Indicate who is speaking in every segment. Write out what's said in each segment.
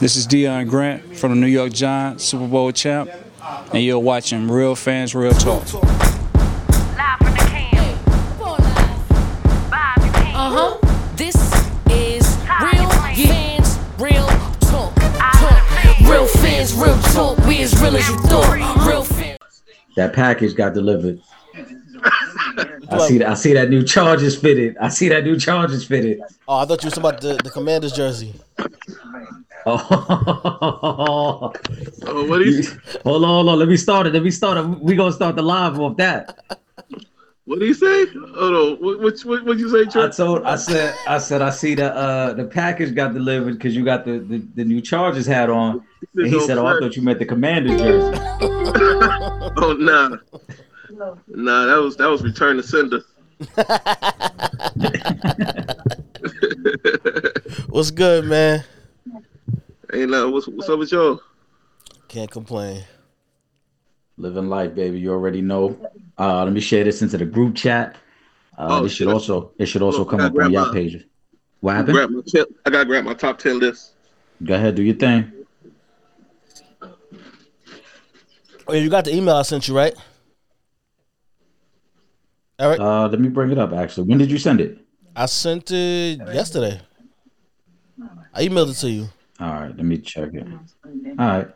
Speaker 1: This is Deon Grant from the New York Giants, Super Bowl champ, and you're watching Real Fans Real Talk.
Speaker 2: Live from the can. Bob, you can't.
Speaker 3: Uh huh. This is real fans, real talk. talk. Real fans, real talk. We as real as you thought. Real fans.
Speaker 4: That package got delivered. I see that. I see that new Chargers fitted. I see that new Chargers fitted.
Speaker 5: Oh, I thought you was talking about the, the commander's jersey.
Speaker 4: Oh,
Speaker 6: Oh, what do you
Speaker 4: hold on, hold on. Let me start it. Let me start it. We gonna start the live off that.
Speaker 6: what do you say? Hold on. What what what what you say,
Speaker 4: I told. I said. I said. I see the uh the package got delivered because you got the, the the new Chargers hat on. And he said, "Oh, I thought you meant the commander's jersey."
Speaker 6: Oh nah. Nah, that was that was return to sender.
Speaker 5: What's good, man?
Speaker 6: Ain't nothing. What's what's up with y'all?
Speaker 5: Can't complain.
Speaker 4: Living life, baby. You already know. Uh, let me share this into the group chat. Uh,
Speaker 6: Oh,
Speaker 4: this should
Speaker 6: shit.
Speaker 4: also it should also come up on
Speaker 6: grab
Speaker 4: your
Speaker 6: my-
Speaker 4: page. What happened?
Speaker 6: Grab my ten, I gotta grab my top ten list.
Speaker 4: Go ahead, do your thing.
Speaker 5: Oh, you got the email I sent you, right? Eric,
Speaker 4: Uh, let me bring it up. Actually, when did you send it?
Speaker 5: I sent it yesterday. I emailed it to you.
Speaker 4: All right, let me check it. All right,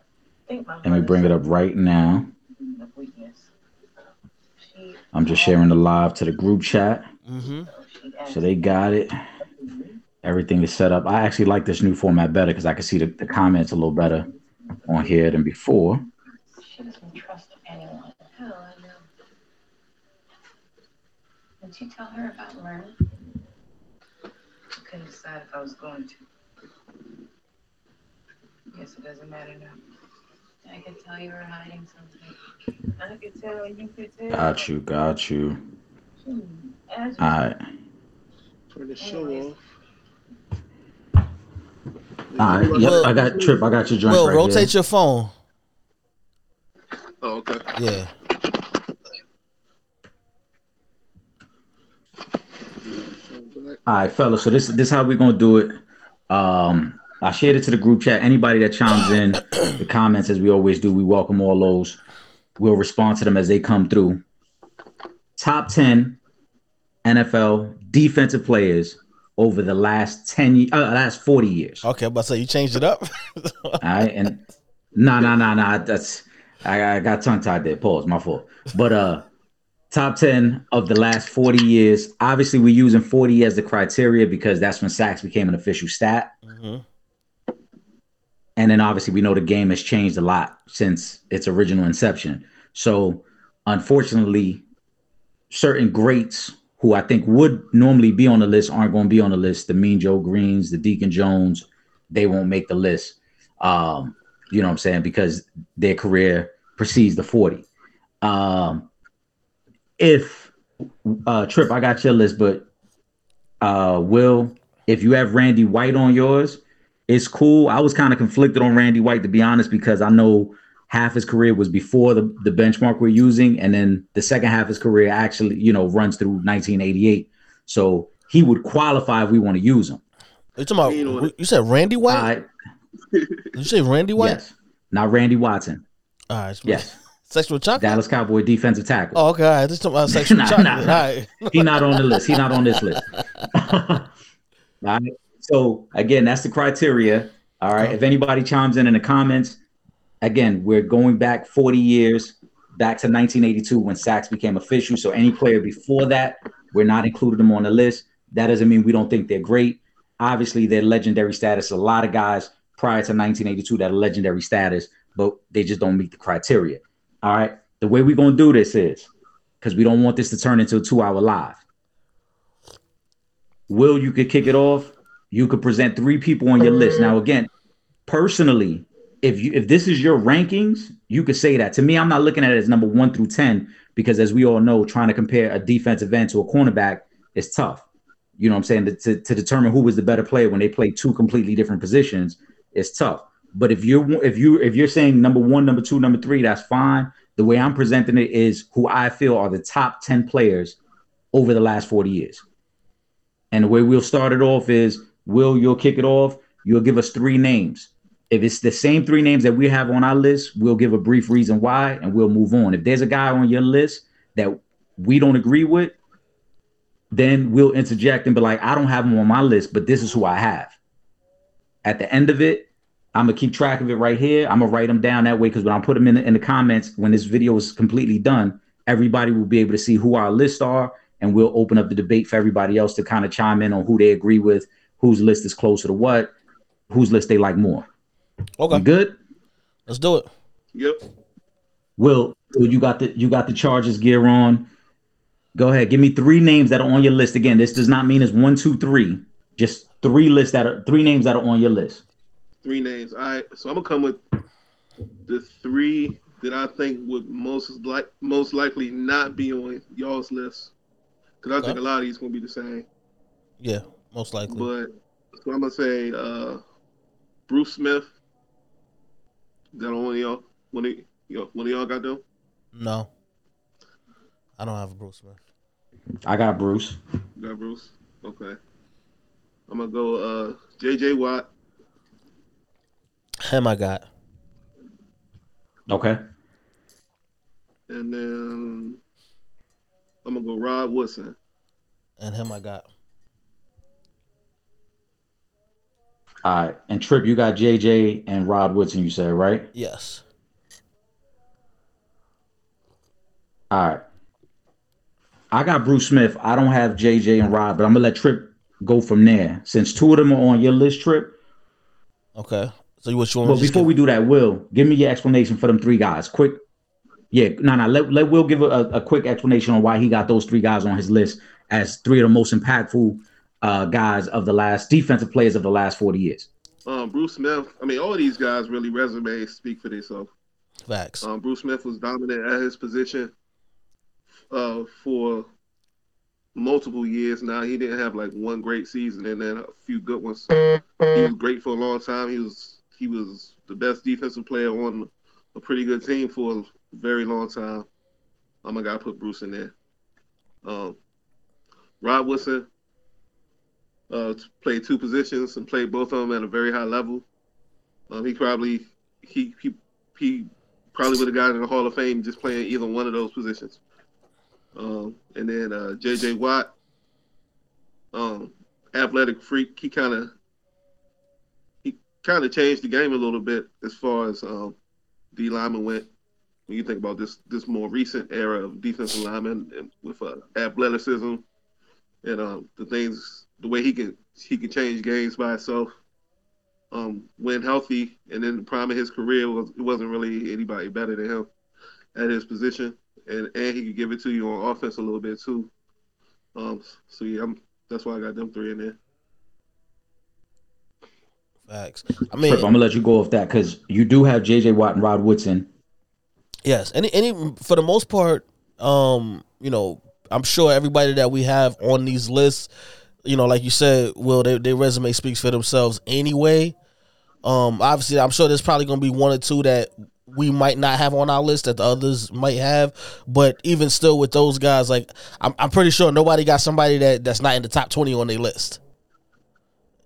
Speaker 4: let me bring it up right now. I'm just sharing the live to the group chat,
Speaker 5: Mm-hmm.
Speaker 4: so they got it. Everything is set up. I actually like this new format better because I can see the, the comments a little better on here than before.
Speaker 7: She doesn't trust anyone. Hell, I know. Did you tell her about Myrna? I couldn't decide if I was going to. Guess it doesn't matter now. I could tell you were hiding something. I could tell you could tell.
Speaker 4: Got you, got you.
Speaker 7: Hmm.
Speaker 4: All right,
Speaker 6: Turn the show off.
Speaker 4: all right. Yep, I got Trip. I got your joint
Speaker 5: Will,
Speaker 4: right
Speaker 5: rotate
Speaker 4: here.
Speaker 5: your phone.
Speaker 6: Oh, okay.
Speaker 5: Yeah.
Speaker 4: All right, fellas. So this this how we're gonna do it. Um, I shared it to the group chat. Anybody that chimes in, the comments as we always do, we welcome all those. We'll respond to them as they come through. Top ten NFL defensive players over the last ten, ye- uh, last forty years.
Speaker 5: Okay, but say you changed it up.
Speaker 4: All right, and no, no, no, no. That's I, I got tongue tied there. Pause. My fault. But uh, top ten of the last forty years. Obviously, we're using forty as the criteria because that's when sacks became an official stat.
Speaker 5: Mhm.
Speaker 4: And then obviously, we know the game has changed a lot since its original inception. So, unfortunately, certain greats who I think would normally be on the list aren't going to be on the list. The Mean Joe Greens, the Deacon Jones, they won't make the list. Um, you know what I'm saying? Because their career precedes the 40. Um, if uh, Trip, I got your list, but uh, Will, if you have Randy White on yours, it's cool. I was kind of conflicted on Randy White to be honest, because I know half his career was before the, the benchmark we're using, and then the second half of his career actually, you know, runs through 1988. So he would qualify if we want to use him.
Speaker 5: You talking about? You said Randy White?
Speaker 4: All right.
Speaker 5: You say Randy White?
Speaker 4: Yes. Not Randy Watson.
Speaker 5: All right.
Speaker 4: Yes.
Speaker 5: Sexual chocolate.
Speaker 4: Dallas Cowboy defensive tackle.
Speaker 5: Oh, okay. All right. This talking about sexual
Speaker 4: Nah,
Speaker 5: chocolate.
Speaker 4: nah, nah.
Speaker 5: right.
Speaker 4: He not on the list. He not on this list. All right. So again, that's the criteria. All right. If anybody chimes in in the comments, again, we're going back 40 years, back to 1982 when sacks became official. So any player before that, we're not including them on the list. That doesn't mean we don't think they're great. Obviously, they're legendary status. A lot of guys prior to 1982 that are legendary status, but they just don't meet the criteria. All right. The way we're gonna do this is because we don't want this to turn into a two-hour live. Will you could kick it off? You could present three people on your list. Now, again, personally, if you if this is your rankings, you could say that. To me, I'm not looking at it as number one through ten because, as we all know, trying to compare a defensive end to a cornerback is tough. You know what I'm saying? To, to, to determine who was the better player when they play two completely different positions is tough. But if you're if you if you're saying number one, number two, number three, that's fine. The way I'm presenting it is who I feel are the top 10 players over the last 40 years. And the way we'll start it off is Will, you'll kick it off. You'll give us three names. If it's the same three names that we have on our list, we'll give a brief reason why and we'll move on. If there's a guy on your list that we don't agree with, then we'll interject and be like, I don't have him on my list, but this is who I have. At the end of it, I'm gonna keep track of it right here. I'm gonna write them down that way because when I put them in the, in the comments, when this video is completely done, everybody will be able to see who our lists are, and we'll open up the debate for everybody else to kind of chime in on who they agree with, whose list is closer to what, whose list they like more.
Speaker 5: Okay,
Speaker 4: You good?
Speaker 5: let's do it.
Speaker 6: Yep.
Speaker 4: Will, Will, you got the you got the Chargers gear on. Go ahead. Give me three names that are on your list. Again, this does not mean it's one, two, three. Just three lists that are three names that are on your list.
Speaker 6: Three names. All right. So I'm gonna come with the three that I think would most like most likely not be on y'all's list. Because I think a lot of these gonna be the same.
Speaker 5: Yeah, most likely.
Speaker 6: But so I'm gonna say uh, Bruce Smith. Is that on one of y'all? One of y'all, one of y'all got them?
Speaker 5: no, I don't have a Bruce Smith.
Speaker 4: I got Bruce.
Speaker 6: You got Bruce? Okay. I'm gonna go uh, J.J. Watt.
Speaker 5: Him, I got.
Speaker 4: Okay.
Speaker 6: And then I'm gonna go Rod Woodson.
Speaker 5: And him, I got.
Speaker 4: All right. And Trip, you got JJ and Rod Woodson, you said, right?
Speaker 5: Yes.
Speaker 4: All right. I got Bruce Smith. I don't have JJ and Rod, but I'm gonna let Trip go from there. Since two of them are on your list, Trip.
Speaker 5: Okay. So what you want?
Speaker 4: But
Speaker 5: to
Speaker 4: before
Speaker 5: give-
Speaker 4: we do that, Will, give me your explanation for them three guys. Quick. Yeah, no, no. Let, let Will give a, a quick explanation on why he got those three guys on his list as three of the most impactful uh, guys of the last defensive players of the last 40 years.
Speaker 6: Um, Bruce Smith. I mean, all these guys really resumes speak for themselves.
Speaker 5: facts.
Speaker 6: Um, Bruce Smith was dominant at his position uh, for multiple years. Now he didn't have like one great season and then a few good ones. He was great for a long time. He was he was the best defensive player on a pretty good team for a very long time. I'm gonna gotta put Bruce in there. Um, Rod Woodson uh, played two positions and played both of them at a very high level. Um, he probably he he he probably would have gotten in the Hall of Fame just playing either one of those positions. Um, and then uh, J.J. Watt, um, athletic freak. He kind of he kind of changed the game a little bit as far as um, D lineman went. When you think about this this more recent era of defensive linemen and with uh, athleticism and um, the things, the way he can he can change games by himself um, when healthy, and in the prime of his career, was, it wasn't really anybody better than him at his position, and and he could give it to you on offense a little bit too. Um, so yeah, I'm, that's why I got them three in there.
Speaker 5: Facts. I
Speaker 4: Trip,
Speaker 5: mean,
Speaker 4: I'm gonna let you go off that because you do have JJ Watt and Rod Woodson.
Speaker 5: Yes, any any for the most part, um, you know, I'm sure everybody that we have on these lists, you know, like you said, will their, their resume speaks for themselves anyway. Um, obviously, I'm sure there's probably gonna be one or two that we might not have on our list that the others might have, but even still, with those guys, like I'm, I'm pretty sure nobody got somebody that that's not in the top twenty on their list.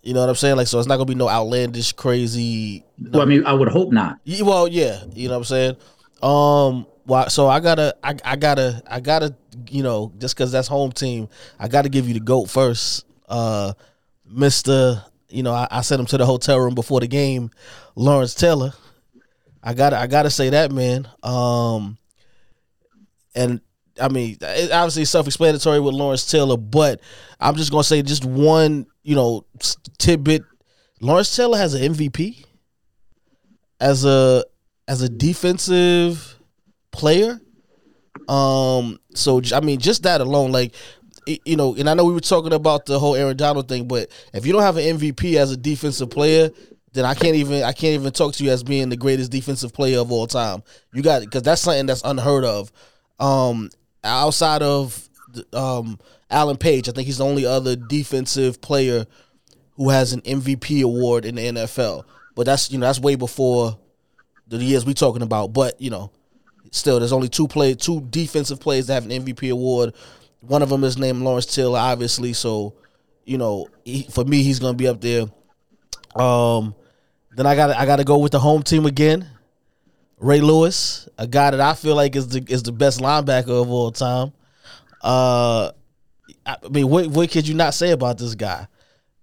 Speaker 5: You know what I'm saying? Like, so it's not gonna be no outlandish, crazy.
Speaker 4: Well, I mean, I would hope not.
Speaker 5: Well, yeah, you know what I'm saying. Um, well, so I gotta, I, I gotta, I gotta, you know, just because that's home team, I gotta give you the goat first, uh, Mister. You know, I, I sent him to the hotel room before the game, Lawrence Taylor. I gotta, I gotta say that man. Um, and I mean, obviously self-explanatory with Lawrence Taylor, but I'm just gonna say just one, you know, tidbit. Lawrence Taylor has an MVP as a as a defensive player. Um, so I mean, just that alone, like you know, and I know we were talking about the whole Aaron Donald thing, but if you don't have an MVP as a defensive player, then I can't even I can't even talk to you as being the greatest defensive player of all time. You got because that's something that's unheard of. Um, outside of um Alan Page, I think he's the only other defensive player who has an MVP award in the NFL. But that's you know that's way before the years we're talking about. But you know, still, there's only two play, two defensive players that have an MVP award. One of them is named Lawrence Taylor, obviously. So, you know, he, for me, he's gonna be up there. Um, Then I got I got to go with the home team again. Ray Lewis, a guy that I feel like is the is the best linebacker of all time. Uh, I mean, what what could you not say about this guy?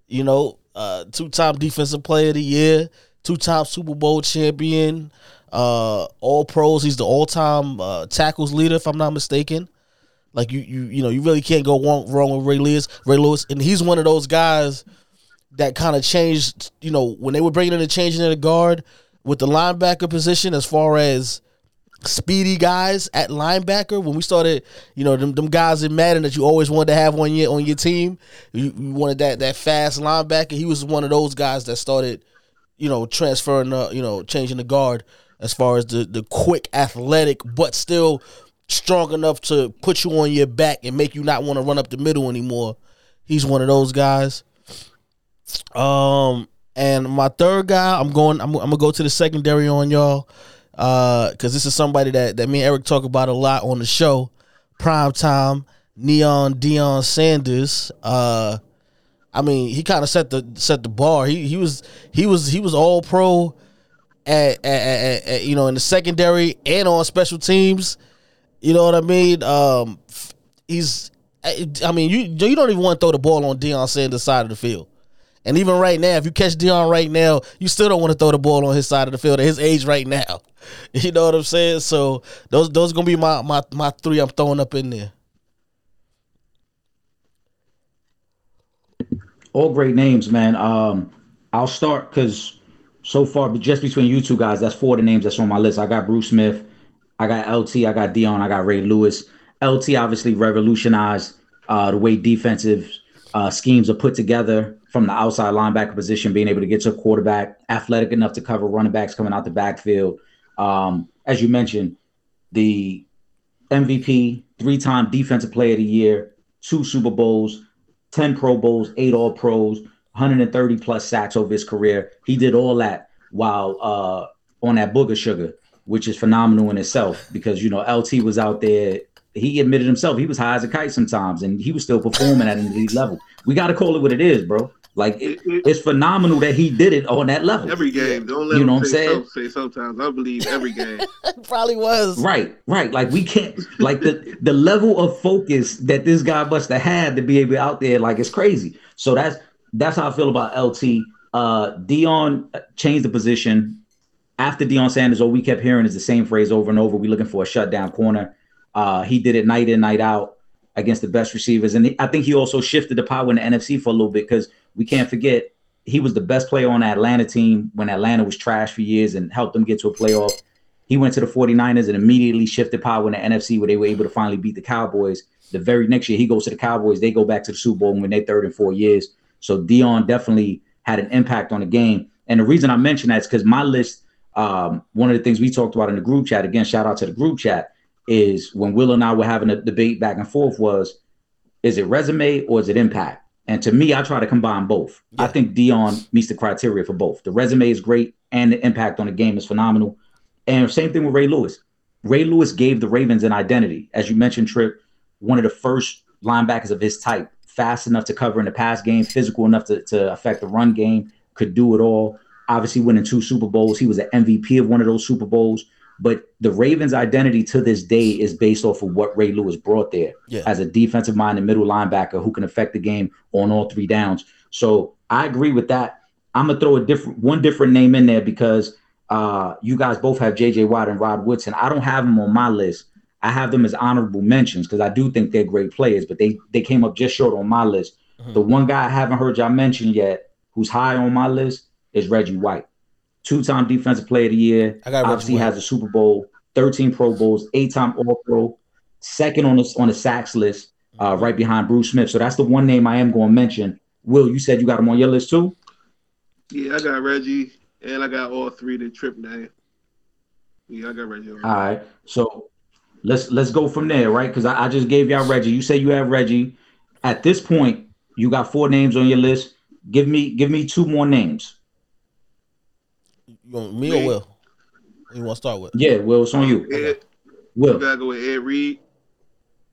Speaker 5: You know, uh, two time defensive player of the year, two time Super Bowl champion, uh, all pros. He's the all time uh, tackles leader, if I'm not mistaken. Like you, you, you know, you really can't go wrong, with Ray Lewis. Ray Lewis, and he's one of those guys that kind of changed. You know, when they were bringing in the changing the guard with the linebacker position, as far as speedy guys at linebacker. When we started, you know, them, them guys in Madden that you always wanted to have on your on your team. You, you wanted that that fast linebacker. He was one of those guys that started, you know, transferring, uh, you know, changing the guard as far as the the quick, athletic, but still strong enough to put you on your back and make you not want to run up the middle anymore. He's one of those guys. Um, and my third guy, I'm going. I'm, I'm gonna go to the secondary on y'all, uh, because this is somebody that that me and Eric talk about a lot on the show. Prime time, Neon Deion Sanders. Uh, I mean, he kind of set the set the bar. He he was he was he was all pro at, at, at, at you know in the secondary and on special teams. You know what I mean? Um, he's. I mean, you you don't even want to throw the ball on Deion Sanders' side of the field. And even right now, if you catch Deion right now, you still don't want to throw the ball on his side of the field at his age right now. You know what I'm saying? So those those are gonna be my my my three I'm throwing up in there.
Speaker 4: all great names, man. Um, I'll start because so far, but just between you two guys, that's four of the names that's on my list. I got Bruce Smith, I got LT, I got Deion, I got Ray Lewis. LT obviously revolutionized uh, the way defensive uh, schemes are put together from the outside linebacker position, being able to get to a quarterback, athletic enough to cover running backs coming out the backfield. Um, as you mentioned, the MVP, three-time Defensive Player of the Year, two Super Bowls, 10 Pro Bowls, eight All Pros, 130 plus sacks over his career. He did all that while uh, on that booger sugar, which is phenomenal in itself because, you know, LT was out there. He admitted himself he was high as a kite sometimes and he was still performing at an elite level. We got to call it what it is, bro. Like, it, it's phenomenal that he did it on that level.
Speaker 6: Every game. Don't let
Speaker 4: You know
Speaker 6: him
Speaker 4: what I'm
Speaker 6: say,
Speaker 4: saying?
Speaker 6: some- say sometimes. I believe every game.
Speaker 5: Probably was.
Speaker 4: Right, right. Like we can't like the the level of focus that this guy must have had to be able out there, like it's crazy. So that's that's how I feel about LT. Uh Deion changed the position. After Deion Sanders, all we kept hearing is the same phrase over and over. We're looking for a shutdown corner. Uh he did it night in, night out against the best receivers. And I think he also shifted the power in the NFC for a little bit because we can't forget he was the best player on the Atlanta team when Atlanta was trash for years and helped them get to a playoff. He went to the 49ers and immediately shifted power in the NFC where they were able to finally beat the Cowboys. The very next year, he goes to the Cowboys. They go back to the Super Bowl when they're third and four years. So Deion definitely had an impact on the game. And the reason I mention that is because my list, um, one of the things we talked about in the group chat, again, shout out to the group chat, is when Will and I were having a debate back and forth was, is it resume or is it impact? And to me, I try to combine both. I think Deion meets the criteria for both. The resume is great and the impact on the game is phenomenal. And same thing with Ray Lewis. Ray Lewis gave the Ravens an identity. As you mentioned, Trip, one of the first linebackers of his type, fast enough to cover in the pass game, physical enough to, to affect the run game, could do it all. Obviously, winning two Super Bowls. He was an MVP of one of those Super Bowls. But the Ravens' identity to this day is based off of what Ray Lewis brought there
Speaker 5: Yeah.
Speaker 4: as a defensive minded middle linebacker who can affect the game on all three downs. So I agree with that. I'm gonna throw a different one different name in there because uh, you guys both have J.J. Watt and Rod Woodson. I don't have them on my list. I have them as honorable mentions because I do think they're great players, but they they came up just short on my list. The one guy I haven't heard y'all mention yet, who's high on my list, is Reggie White, two-time Defensive Player of the Year.
Speaker 5: I got Reggie
Speaker 4: Obviously, has a Super Bowl, 13 Pro Bowls, eight-time All-Pro, second on the on the sacks list, uh, right behind Bruce Smith. So that's the one name I am going to mention. Will, you said you got him on your list too?
Speaker 6: Yeah, I got Reggie, and I got all three to trip name. Yeah, I got Reggie. on.
Speaker 4: All right. So let's let's go from there, right? Because I, I just gave y'all Reggie. You say you have Reggie. At this point, you got four names on your list. Give me give me two more names.
Speaker 5: You want me or Will? You want to start with?
Speaker 4: Yeah, Will, it's on you.
Speaker 6: Ed, you
Speaker 4: Will.
Speaker 6: gotta go with Ed Reed.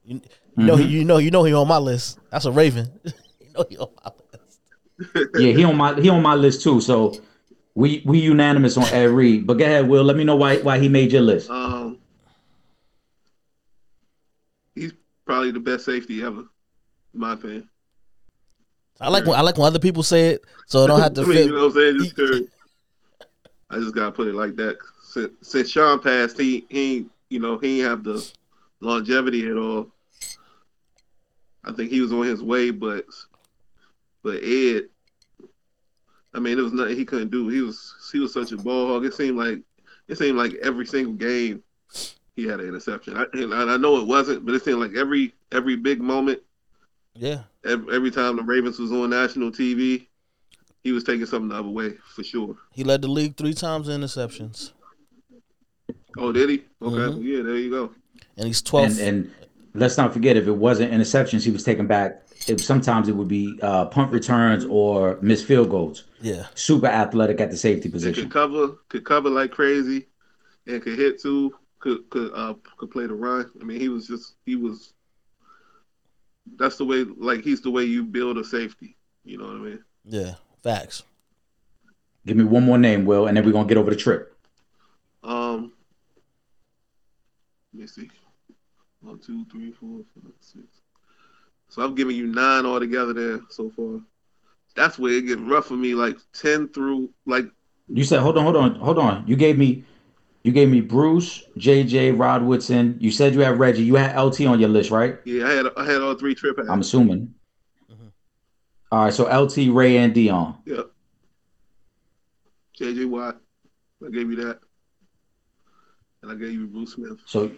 Speaker 5: You, you know,
Speaker 4: Mhm.
Speaker 5: you know, you know, he on my list. That's a Raven. you know, he on my list.
Speaker 4: Yeah, he on my he on my list too. So We we unanimous on Ed Reed. But go ahead, Will. Let me know why why he made your list.
Speaker 6: Um, he's probably the best safety ever, in my opinion.
Speaker 5: I like when I like when other people say it, so it don't have to
Speaker 6: I mean,
Speaker 5: fit.
Speaker 6: you know what I'm saying? I just gotta put it like that. Since, since Sean passed, he he you know he ain't have the longevity at all. I think he was on his way, but but Ed, I mean, it was nothing he couldn't do. He was he was such a ball hog. It seemed like it seemed like every single game he had an interception. I, and I know it wasn't, but it seemed like every every big moment
Speaker 5: Yeah,
Speaker 6: every, every time the Ravens was on national TV, he was taking something the other way for sure.
Speaker 5: he led the league three times in interceptions,
Speaker 6: Oh, did he? Okay,
Speaker 5: Mhm.
Speaker 6: yeah, there you go.
Speaker 5: and he's twelve.
Speaker 4: And and let's not forget if it wasn't interceptions, he was taking back. It, sometimes it would be uh, punt returns or missed field goals.
Speaker 5: yeah,
Speaker 4: Super athletic at the safety
Speaker 6: He
Speaker 4: position.
Speaker 6: could cover, could cover like crazy, and could hit too. Could could uh could play the run. I mean, he was just he was. That's the way, like he's the way you build a safety. You know what I mean?
Speaker 5: yeah, facts.
Speaker 4: Give me one more name, Will, and then we're gonna get over the trip.
Speaker 6: Um, let me see. One, two, three, four, five, six. So I'm giving you nine altogether there so far. That's where it gets rough for me. Like ten through like
Speaker 4: You said, hold on, hold on, hold on. You gave me, you gave me Bruce, JJ, Rod Woodson. You said you had Reggie. You had LT on your list, right?
Speaker 6: yeah, I had I had all three trip
Speaker 4: I'm assuming. All right, so LT, Ray, and Deion.
Speaker 6: Yep. JJ Watt. I gave you that. And I gave you Bruce Smith.
Speaker 4: So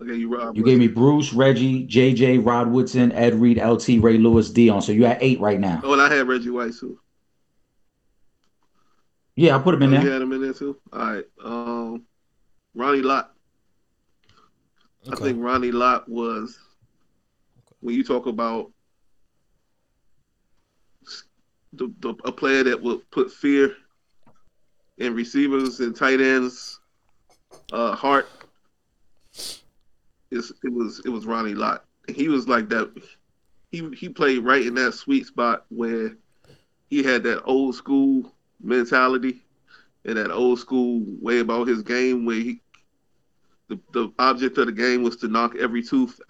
Speaker 6: I gave you Rob.
Speaker 4: you gave me Bruce, Reggie, JJ, Rod Woodson, Ed Reed, LT, Ray Lewis, Deion. So you at eight right now.
Speaker 6: Oh, and I had Reggie White too.
Speaker 4: Yeah, I put him in
Speaker 6: Oh, you had him in there too. All right. Um, Ronnie Lott.
Speaker 5: Okay.
Speaker 6: I think Ronnie Lott was when you talk about the, the a player that would put fear in receivers and tight ends uh heart it's, it was it was Ronnie Lott. He was like that he he played right in that sweet spot where he had that old school mentality and that old school way about his game where he the, the object of the game was to knock every tooth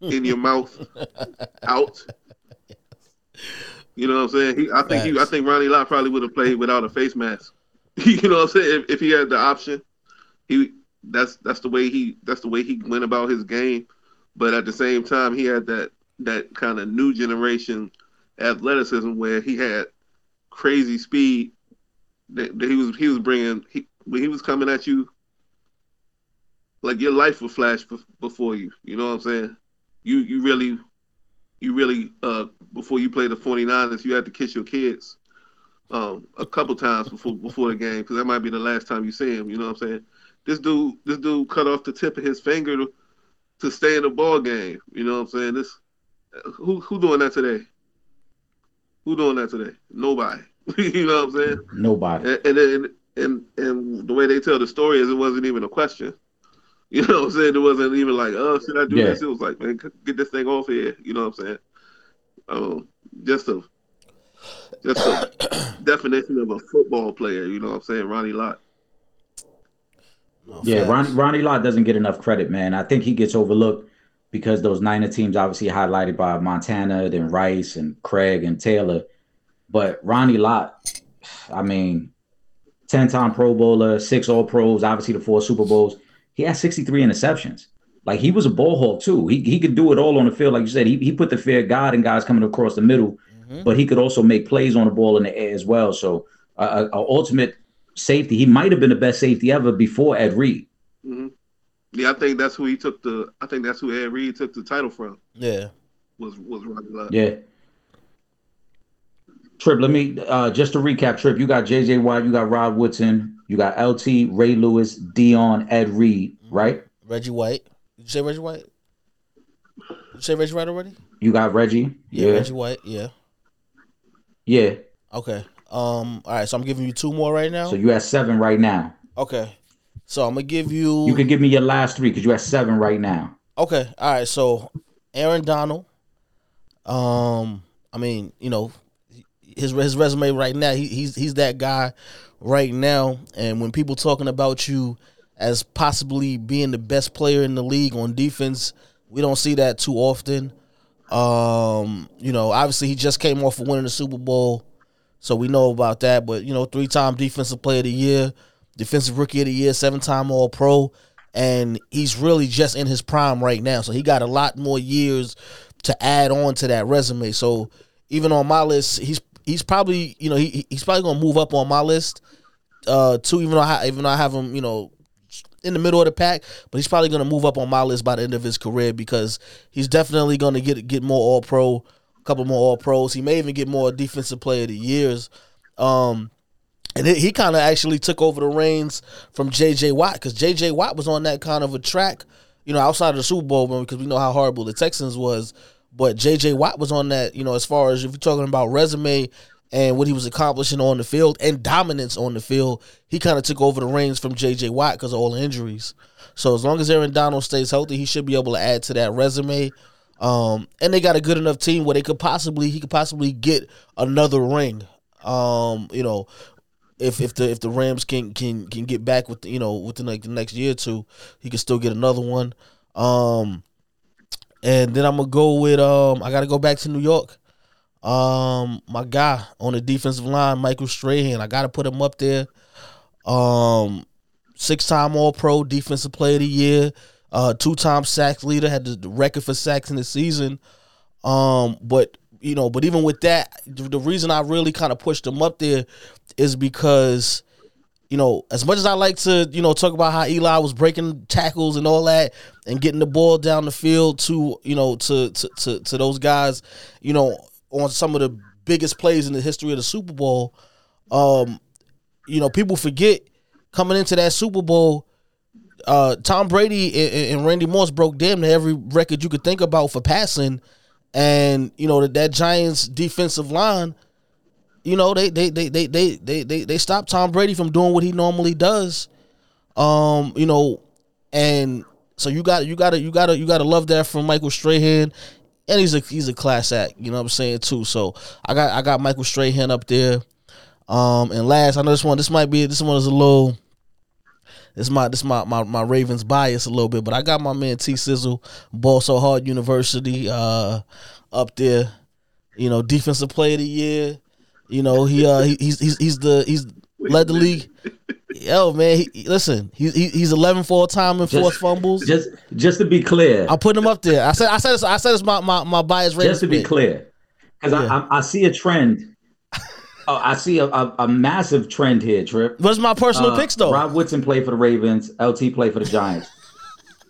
Speaker 6: in your mouth out. You know what I'm saying? He, I think he, I think Ronnie Lott probably would have played without a face mask. you know what I'm saying? If, if he had the option, he that's that's the way he that's the way he went about his game. But at the same time, he had that that kind of new generation athleticism where he had crazy speed. That, that he was he was bringing he, when he was coming at you like your life would flash bef- before you. You know what I'm saying? You you really you really uh before you play the 49ers, you had to kiss your kids um a couple times before before the game because that might be the last time you see him. You know what I'm saying? This dude this dude cut off the tip of his finger to, to stay in the ball game. You know what I'm saying? This who who doing that today? Who doing that today? Nobody. you know what I'm saying?
Speaker 4: Nobody.
Speaker 6: And, and and and and the way they tell the story is it wasn't even a question. You know what I'm saying? It wasn't even like, oh, should I do
Speaker 4: Yeah.
Speaker 6: this? It was like, man, get this thing off here. You know what I'm saying? Um, just a just a definition of a football player. You know what I'm saying? Ronnie Lott.
Speaker 5: No,
Speaker 4: Yeah,
Speaker 5: facts.
Speaker 4: Ronnie, Ronnie Lott doesn't get enough credit, man. I think he gets overlooked because those Niner teams obviously highlighted by Montana, then Rice and Craig and Taylor. But Ronnie Lott, I mean, 10 time Pro Bowler, six All Pros, obviously the four Super Bowls. He had 63 interceptions. Like he was a ball hawk too. He, he could do it all on the field. Like you said, he, he put the fear of God in guys coming across the middle,
Speaker 5: Mhm.
Speaker 4: but he could also make plays on the ball in the air as well. So, uh, a, a ultimate safety. He might have been the best safety ever before Ed Reed.
Speaker 6: hmm Yeah, I think that's who he took the. I think that's who Ed Reed took the title from.
Speaker 5: Yeah,
Speaker 6: Was was Ronnie Lott.
Speaker 4: Yeah. Trip, let me uh just to recap, Trip, you got JJ Watt, you got Rod Woodson, you got LT, Ray Lewis, Deion, Ed Reed, right?
Speaker 5: Reggie White. Did you say Reggie White? Did you say Reggie White already?
Speaker 4: You got Reggie.
Speaker 5: Yeah,
Speaker 4: Yeah.
Speaker 5: Reggie White. Yeah.
Speaker 4: Yeah.
Speaker 5: Okay. Um. All right. So I'm giving you two more right now.
Speaker 4: So you have seven right now.
Speaker 5: okay. So I'm gonna give you.
Speaker 4: You can give me your last three because you have seven right now.
Speaker 5: Okay. All right. So Aaron Donald. Um. I mean, you know, his his resume right now. He, he's he's that guy right now. And when people talking about you as possibly being the best player in the league on defense, we don't see that too often. Um, you know, obviously he just came off of winning the Super Bowl, so we know about that. But you know, three time defensive player of the year, defensive rookie of the year, seven time all pro, and he's really just in his prime right now. So he got a lot more years to add on to that resume. So even on my list, he's he's probably you know he he's probably gonna move up on my list uh too. Even though I, even though I have him you know in the middle of the pack, but he's probably gonna move up on my list by the end of his career because he's definitely gonna get get more All Pro, a couple more All Pros. He may even get more Defensive Player of the Years. Um, and he, he kind of actually took over the reins from J.J. Watt because J.J. Watt was on that kind of a track, you know, outside of the Super Bowl because we know how horrible the Texans was. But J.J. Watt was on that, you know, as far as if you're talking about resume and what he was accomplishing on the field and dominance on the field, he kind of took over the reins from J.J. Watt because of all the injuries. So as long as Aaron Donald stays healthy, he should be able to add to that resume. Um, and they got a good enough team where they could possibly he could possibly get another ring. Um, you know, if if the if the Rams can can can get back with you know within like the next year or two, he could still get another one. Um, and then I'm gonna go with um I gotta go back to New York. Um, my guy on the defensive line, Michael Strahan, I gotta put him up there. Um, six time All Pro, Defensive Player of the Year, uh, two time sacks leader, had the record for sacks in the season. Um, but you know, but even with that, the reason I really kind of pushed him up there is because you know, as much as I like to, you know, talk about how Eli was breaking tackles and all that and getting the ball down the field to, you know, to to to, to those guys, you know, on some of the biggest plays in the history of the Super Bowl, um, you know, people forget coming into that Super Bowl, uh, Tom Brady and, and Randy Moss broke damn near every record you could think about for passing, and you know that that Giants defensive line you know they they they they they they they, they stopped Tom Brady from doing what he normally does. Um, you know, and so you got you got to you got to you got to love that from Michael Strahan, and he's a he's a class act. You know what I'm saying too. So I got I got Michael Strahan up there. Um, and last I know this one this might be this one is a little. This my this my, my my Ravens bias a little bit, but I got my man T Sizzle, Ball So Hard University, uh, up there. You know, defensive player of the year. You know, he uh he, he's he's he's the he's led the league. Yo, man, he, listen, he, he he's eleven for all time and forced fumbles.
Speaker 4: Just just to be clear,
Speaker 5: I'm putting him up there. I said I said it's, I said it's my my my bias rating.
Speaker 4: just to be
Speaker 5: spit.
Speaker 4: clear, because
Speaker 5: Yeah.
Speaker 4: I, I I see a trend. oh, I see a, a, a massive trend here, Trip.
Speaker 5: What's my personal
Speaker 4: Uh,
Speaker 5: picks though?
Speaker 4: Rod Woodson played for the Ravens. LT played for the Giants.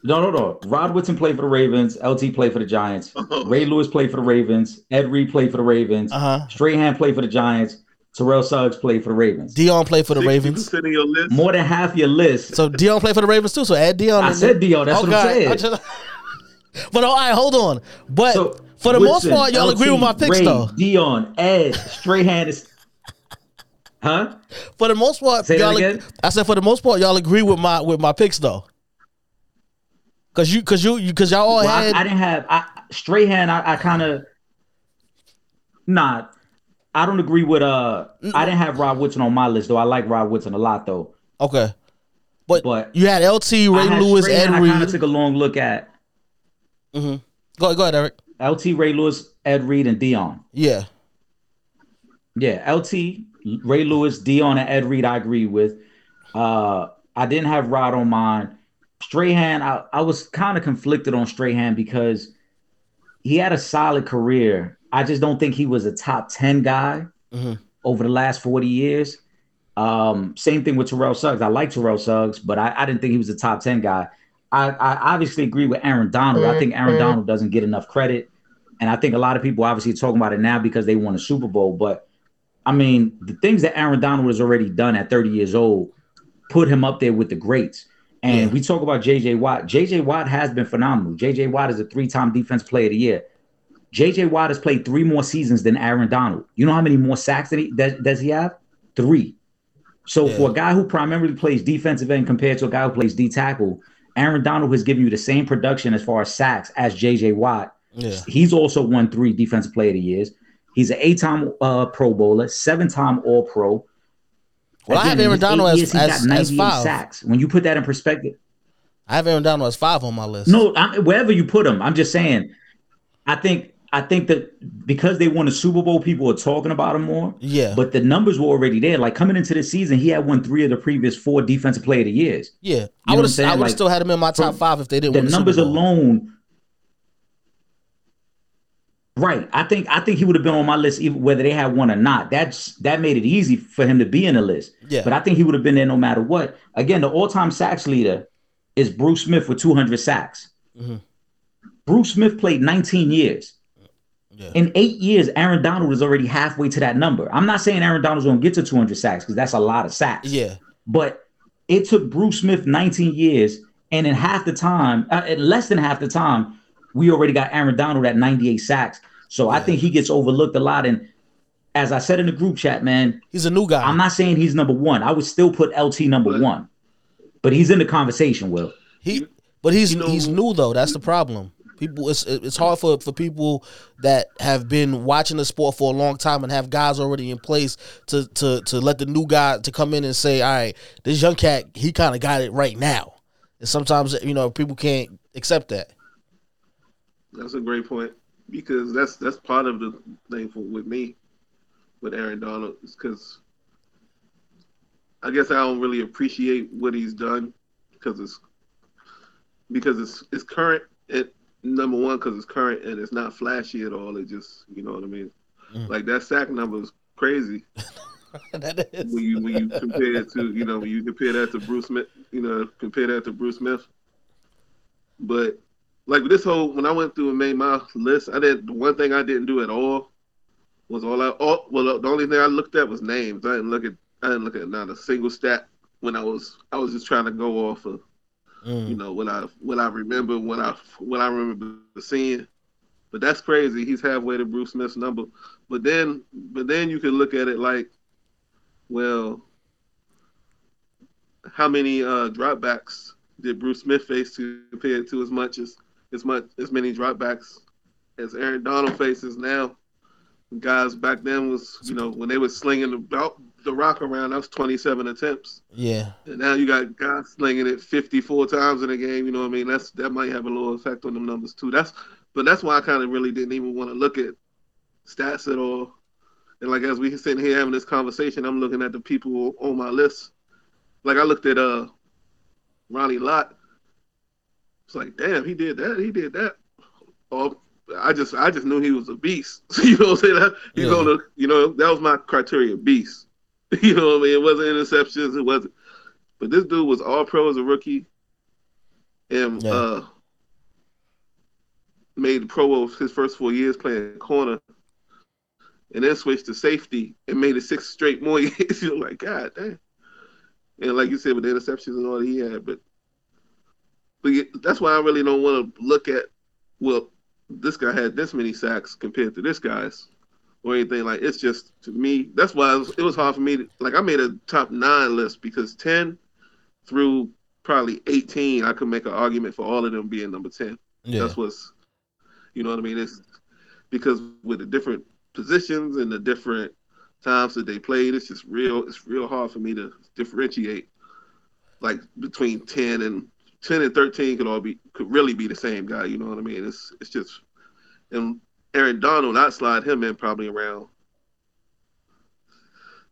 Speaker 4: no, no, no. Rod Woodson played for the Ravens. LT played for the Giants. Ray Lewis played for the Ravens. Ed Reed played for the Ravens.
Speaker 5: Uh-huh.
Speaker 4: Strahan played for the Giants. Terrell Suggs played for the Ravens.
Speaker 5: Deion played for the Ravens.
Speaker 6: your list.
Speaker 4: More than half your list.
Speaker 5: So Deion played for the Ravens too. So add Deion.
Speaker 4: I
Speaker 5: in
Speaker 4: said. Deion. That's oh, what I'm saying.
Speaker 5: Just- but oh, all right, hold on. But
Speaker 4: So,
Speaker 5: for the
Speaker 4: Woodson,
Speaker 5: most part, y'all
Speaker 4: LT,
Speaker 5: agree with my picks
Speaker 4: Ray,
Speaker 5: though.
Speaker 4: Deion, Ed, Strahan is. Huh?
Speaker 5: For the most part,
Speaker 4: Say
Speaker 5: y'all.
Speaker 4: again?
Speaker 5: I said for the most part, y'all agree with my with my picks though. Cause you, cause you, you, cause y'all all
Speaker 4: Well, I,
Speaker 5: had.
Speaker 4: I didn't have I, Strahan. I, I kind of nah. I don't agree with uh. I didn't have Rod Woodson on my list though. I like Rod Woodson a lot though.
Speaker 5: okay, but,
Speaker 4: But
Speaker 5: you had LT, Ray
Speaker 4: had
Speaker 5: Lewis, Ed
Speaker 4: I kind of took a long look at
Speaker 5: Go, go ahead, Eric.
Speaker 4: LT, Ray Lewis, Ed Reed, and Deion.
Speaker 5: Yeah,
Speaker 4: Yeah, LT, Ray Lewis, Deion, and Ed Reed. I agree with. Uh, I didn't have Rod on mine. Strahan, I, I was kind of conflicted on Strahan because he had a solid career. I just don't think he was a top 10 guy over the last 40 years. Um, same thing with Terrell Suggs. I like Terrell Suggs, but I, I didn't think he was a top 10 guy. I, I obviously agree with Aaron Donald. I think Aaron Donald doesn't get enough credit. And I think a lot of people obviously are talking about it now because they won a Super Bowl. But I mean, the things that Aaron Donald has already done at 30 years old put him up there with the greats. And we talk about JJ Watt. JJ Watt has been phenomenal. JJ Watt is a three-time defense player of the year. JJ Watt has played three more seasons than Aaron Donald. You know how many more sacks did he, does, does he have? Three. So for a guy who primarily plays defensive end compared to a guy who plays D tackle, Aaron Donald has given you the same production as far as sacks as JJ Watt.
Speaker 5: Yeah.
Speaker 4: He's also won three defensive player of the years. He's an eight-time uh, Pro Bowler, seven-time All Pro.
Speaker 5: Well, I have Aaron Donald as-
Speaker 4: years,
Speaker 5: as-
Speaker 4: got
Speaker 5: as five.
Speaker 4: sacks. When you put that in perspective,
Speaker 5: I have Aaron Donald as five on my list.
Speaker 4: no, I, wherever you put him, I'm just saying. I think I think that because they won the Super Bowl, people are talking about him more.
Speaker 5: Yeah.
Speaker 4: But the numbers were already there. Like coming into the season, he had won three of the previous four Defensive Player of the years.
Speaker 5: yeah,
Speaker 4: know
Speaker 5: I would have. I would have
Speaker 4: Like,
Speaker 5: still had him in my top five if they didn't
Speaker 4: the
Speaker 5: win the
Speaker 4: numbers
Speaker 5: Super Bowl.
Speaker 4: alone. Right. I think I think he would have been on my list even whether they had one or not. That's that made it easy for him to be in the list.
Speaker 5: Yeah.
Speaker 4: But I think he would have been there no matter what. Again, the all-time sacks leader is Bruce Smith with 200 sacks.
Speaker 5: Mhm.
Speaker 4: Bruce Smith played 19 years.
Speaker 5: Yeah.
Speaker 4: In eight years, Aaron Donald is already halfway to that number. I'm not saying Aaron Donald's going to get to 200 sacks because that's a lot of sacks.
Speaker 5: Yeah,
Speaker 4: But it took Bruce Smith 19 years, and in half the time, uh, in less than half the time, we already got Aaron Donald at 98 sacks. So I think he gets overlooked a lot. And as I said in the group chat, man,
Speaker 5: he's a new guy.
Speaker 4: I'm not saying he's number one. I would still put LT number one, but he's in the conversation. Will
Speaker 5: He, but he's
Speaker 6: you know-
Speaker 5: he's new though. That's the problem. People, it's it's hard for for people that have been watching the sport for a long time and have guys already in place to to to let the new guy to come in and say, all right, this young cat, he kind of got it right now. And sometimes you know people can't accept that.
Speaker 6: That's a great point because that's that's part of the thing for with me with Aaron Donald is because I guess I don't really appreciate what he's done because it's because it's it's current at number one because it's current and it's not flashy at all. It just you know what I mean.
Speaker 5: Mm.
Speaker 6: Like that sack number is crazy
Speaker 5: that is.
Speaker 6: when you when you compare it to you know when you compare that to Bruce Smith, you know compare that to Bruce Smith. But like this whole when I went through and made my list, I did the one thing I didn't do at all was all I all well the only thing I looked at was names. I didn't look at I didn't look at not a single stat when I was I was just trying to go off of you
Speaker 5: Mm.
Speaker 6: know what I what I remember when I what I remember seeing. But that's crazy. He's halfway to Bruce Smith's number. But then but then you can look at it like, well, how many uh dropbacks did Bruce Smith face to compared to as much as as much as many dropbacks as Aaron Donald faces now? Guys back then was you know when they were slinging the belt, the rock around, that was 27 attempts.
Speaker 5: Yeah,
Speaker 6: And now you got guys slinging it 54 times in a game. You know what I mean? That's that might have a little effect on them numbers too. That's but that's why I kind of really didn't even want to look at stats at all. And like as we sitting here having this conversation, I'm looking at the people on my list. Like I looked at uh Ronnie Lott. It's like, damn, he did that. He did that. Oh, I just I just knew he was a beast. you know what I'm saying? That- He's
Speaker 5: Yeah.
Speaker 6: on the you know that was my criteria, beast. You know what I mean? It wasn't interceptions. It wasn't. But this dude was all pro as a rookie, and
Speaker 5: Yeah.
Speaker 6: uh, made the Pro Bowl his first four years playing corner, and then switched to safety and made it six straight more years. You're like, God damn. And like you said, with the interceptions and all that he had, but but that's why I really don't want to look at well, this guy had this many sacks compared to this guy's or anything like. It's just to me. That's why it was, it was hard for me. To, like I made a top nine list because ten through probably eighteen, I could make an argument for all of them being number ten.
Speaker 5: yeah,
Speaker 6: That's what's, you know what I mean? It's because with the different positions and the different times that they played, it's just real. It's real hard for me to differentiate, like between ten and ten and thirteen could all be could really be the same guy. You know what I mean? It's it's just, and Aaron Donald, I'd slide him in probably around.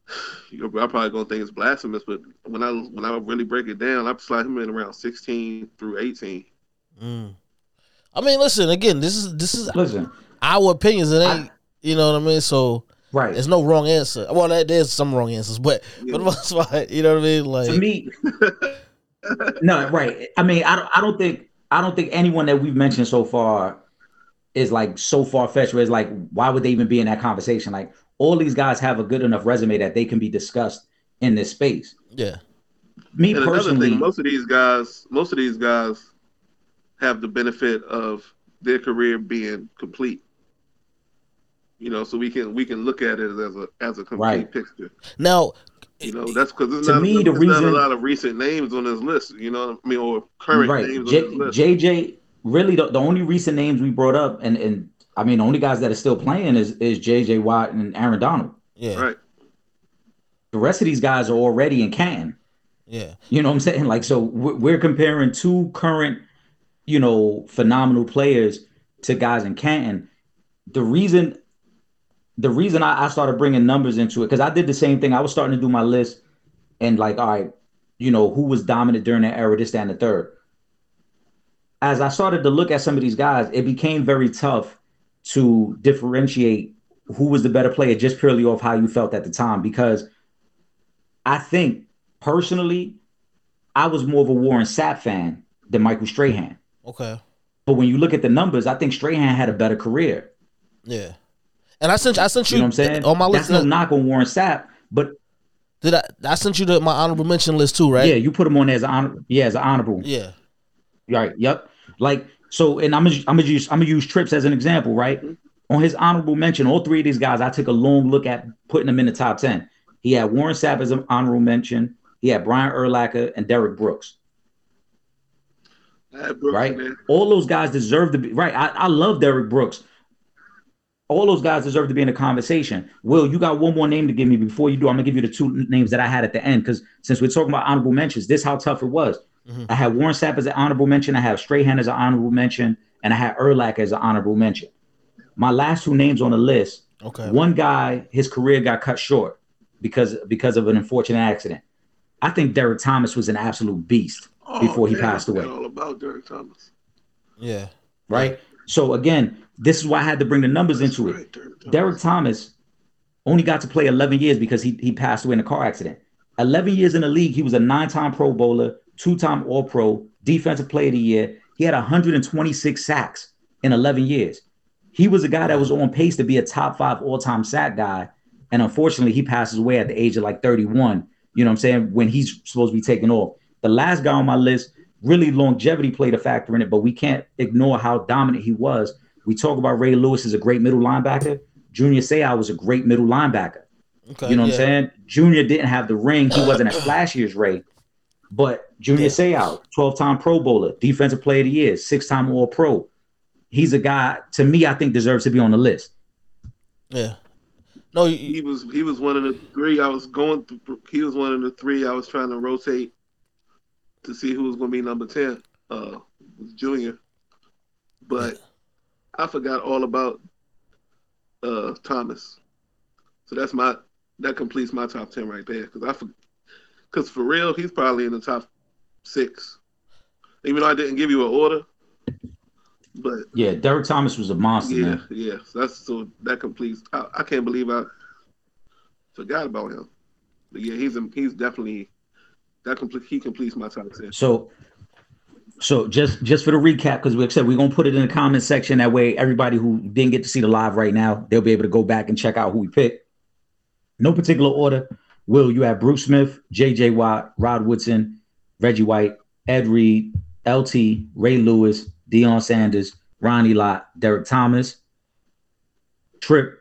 Speaker 6: You're probably gonna think it's blasphemous, but when I when I really break it down, I slide him in around sixteen through eighteen.
Speaker 5: Mm. I mean, listen again. This is this is
Speaker 4: listen,
Speaker 5: our opinions. It ain't you know what I mean. So
Speaker 4: right?
Speaker 5: there's no wrong answer. Well, there's some wrong answers, but
Speaker 6: Yeah.
Speaker 5: for the most part, you know what I mean. Like
Speaker 4: to me no right i mean i don't i don't think i don't think anyone that we've mentioned so far is like so far fetched where it's like why would they even be in that conversation like all these guys have a good enough resume that they can be discussed in this space
Speaker 5: yeah,
Speaker 4: me
Speaker 6: And another
Speaker 4: personally
Speaker 6: thing, most of these guys, most of these guys have the benefit of their career being complete. You know, so we can we can look at it as a as a complete
Speaker 4: Right.
Speaker 6: picture.
Speaker 5: now
Speaker 6: You know, that's because
Speaker 4: To
Speaker 6: not,
Speaker 4: me, the
Speaker 6: there's not
Speaker 4: reason-
Speaker 6: a lot of recent names on this list. You know, what I mean, or current
Speaker 4: right
Speaker 6: names
Speaker 4: J-
Speaker 6: this list.
Speaker 4: jj really the, the only recent names we brought up and and I mean, the only guys that are still playing is is J.J. Watt and Aaron Donald.
Speaker 5: Yeah,
Speaker 6: Right.
Speaker 4: The rest of these guys are already in Canton.
Speaker 5: yeah,
Speaker 4: You know what I'm saying? Like, so we're we're comparing two current, you know, phenomenal players to guys in Canton. The reason, the reason I, I started bringing numbers into it, because I did the same thing. I was starting to do my list and like, all right, you know, who was dominant during that era, this, that, and the third. As I started to look at some of these guys, it became very tough to differentiate who was the better player just purely off how you felt at the time. Because I think personally, I was more of a Warren Sapp fan than Michael Strahan.
Speaker 5: okay,
Speaker 4: But when you look at the numbers, I think Strahan had a better career.
Speaker 5: yeah. And I sent I sent you,
Speaker 4: You know what I'm saying?
Speaker 5: on my list.
Speaker 4: That's no uh, knock on Warren Sapp, but
Speaker 5: Did I? I sent you the, my honorable mention list too, right?
Speaker 4: yeah, you put him on there as an honor, yeah, as an honorable.
Speaker 5: yeah,
Speaker 4: Right. Yep. Like so, and I'm gonna I'm gonna use I'm gonna use Trips as an example, right? Mm-hmm. On his honorable mention, all three of these guys, I took a long look at putting them in the top ten. He had Warren Sapp as an honorable mention. He had Brian Urlacher and Derrick Brooks.
Speaker 6: Brooks
Speaker 4: right?
Speaker 6: there.
Speaker 4: All those guys deserve to be right. I, I love Derrick Brooks. All those guys deserve to be in the conversation. Will, you got one more name to give me before you do? I'm gonna give you the two names that I had at the end because since we're talking about honorable mentions, this how tough it was. Mm-hmm. I had Warren Sapp as an honorable mention. I have Strahan as an honorable mention, and I had Erlach as an honorable mention. My last two names on the list.
Speaker 5: okay.
Speaker 4: One guy, his career got cut short because because of an unfortunate accident. I think Derrick Thomas was an absolute beast oh, before he
Speaker 6: Oh, damn,
Speaker 4: passed away
Speaker 6: All about Derrick Thomas.
Speaker 5: Yeah,
Speaker 4: right? So again, this is why I had to bring the numbers into it.
Speaker 6: Right, Derrick Thomas.
Speaker 4: Derrick Thomas only got to play 11 years because he he passed away in a car accident. 11 years in the league, he was a nine-time Pro Bowler, two-time All-Pro, Defensive Player of the Year. He had 126 sacks in 11 years. He was a guy that was on pace to be a top five all-time sack guy, and unfortunately, he passes away at the age of like 31. You know what I'm saying? When he's supposed to be taking off. The last guy on my list, really longevity played a factor in it, but we can't ignore how dominant he was. We talk about Ray Lewis as a great middle linebacker. Junior Seau was a great middle linebacker.
Speaker 5: okay.
Speaker 4: You know what
Speaker 5: yeah.
Speaker 4: I'm saying? Junior didn't have the ring. He wasn't as flashy as Ray. But Junior Seau, 12-time Pro Bowler, Defensive Player of the Year, six-time All-Pro. He's a guy, to me, I think deserves to be on the list.
Speaker 5: Yeah. No, you,
Speaker 6: he was he was one of the three I was going through. He was one of the three I was trying to rotate to see who was going to be number ten. Uh, Junior, but I forgot all about uh Thomas. So that's my that completes my top ten right there because I because for real he's probably in the top six. Even though I didn't give you an order, but
Speaker 4: Yeah, Derrick Thomas was a monster,
Speaker 6: yeah,
Speaker 4: man.
Speaker 6: yeah. So that's so that completes. I, I can't believe I forgot about him. But yeah, he's a, he's definitely that complete. He completes my top ten.
Speaker 4: So, so just just for the recap, because we said we're gonna put it in the comment section. That way, everybody who didn't get to see the live right now, they'll be able to go back and check out who we picked. No particular order. Will you have Bruce Smith, J.J. Watt, Rod Woodson, Reggie White, Ed Reed, LT, Ray Lewis, Deion Sanders, Ronnie Lott, Derrick Thomas, Trip.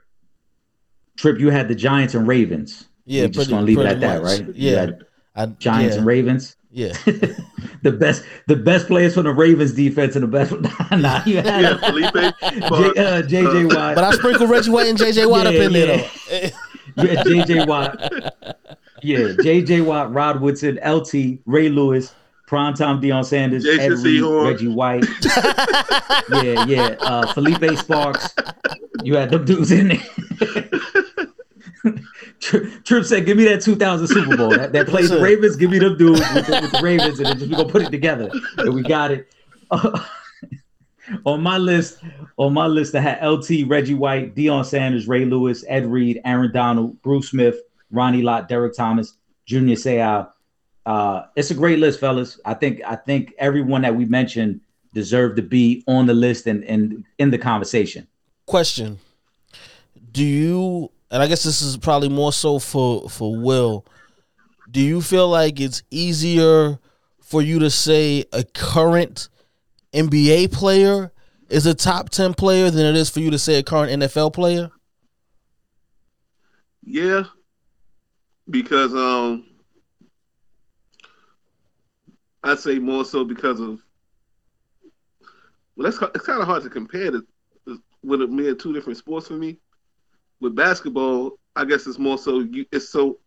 Speaker 4: Trip, you had the Giants and Ravens.
Speaker 5: yeah,
Speaker 4: We're just
Speaker 5: pretty-
Speaker 4: gonna leave it at that,
Speaker 5: much.
Speaker 4: right?
Speaker 5: Yeah, I,
Speaker 4: Giants
Speaker 5: yeah,
Speaker 4: and Ravens.
Speaker 5: Yeah,
Speaker 4: the best the best players from the Ravens defense and the best nah, you had
Speaker 6: Yeah, Felipe.
Speaker 4: J, uh, JJ Watt.
Speaker 5: but I sprinkle Reggie White and JJ Watt up
Speaker 4: Yeah,
Speaker 5: in there
Speaker 4: yeah.
Speaker 5: though.
Speaker 4: yeah, JJ Watt. Yeah, JJ Watt, Rod Woodson, LT, Ray Lewis, primetime Deion Sanders,
Speaker 6: Jason
Speaker 4: Ed Reed, Reggie White. yeah, yeah. Uh, Felipe Sparks. You had them dudes in there. Tri- Trip said, "Give me that 2000 Super Bowl that, that plays the Ravens. Give me them dudes with the, with the Ravens, and then just we gonna put it together, and we got it." on my list, on my list, I had LT, Reggie White, Deion Sanders, Ray Lewis, Ed Reed, Aaron Donald, Bruce Smith, Ronnie Lott, Derrick Thomas, Junior Seau. Uh, it's a great list, fellas. I think I think everyone that we mentioned deserved to be on the list and, and in the conversation.
Speaker 5: Question: Do you? And I guess this is probably more so for for Will. Do you feel like it's easier for you to say a current NBA player is a top ten player than it is for you to say a current NFL player?
Speaker 6: Yeah, because um, I'd say more so because of well, that's it's kind of hard to compare the with it being two different sports for me. With basketball, I guess it's more so you, it's so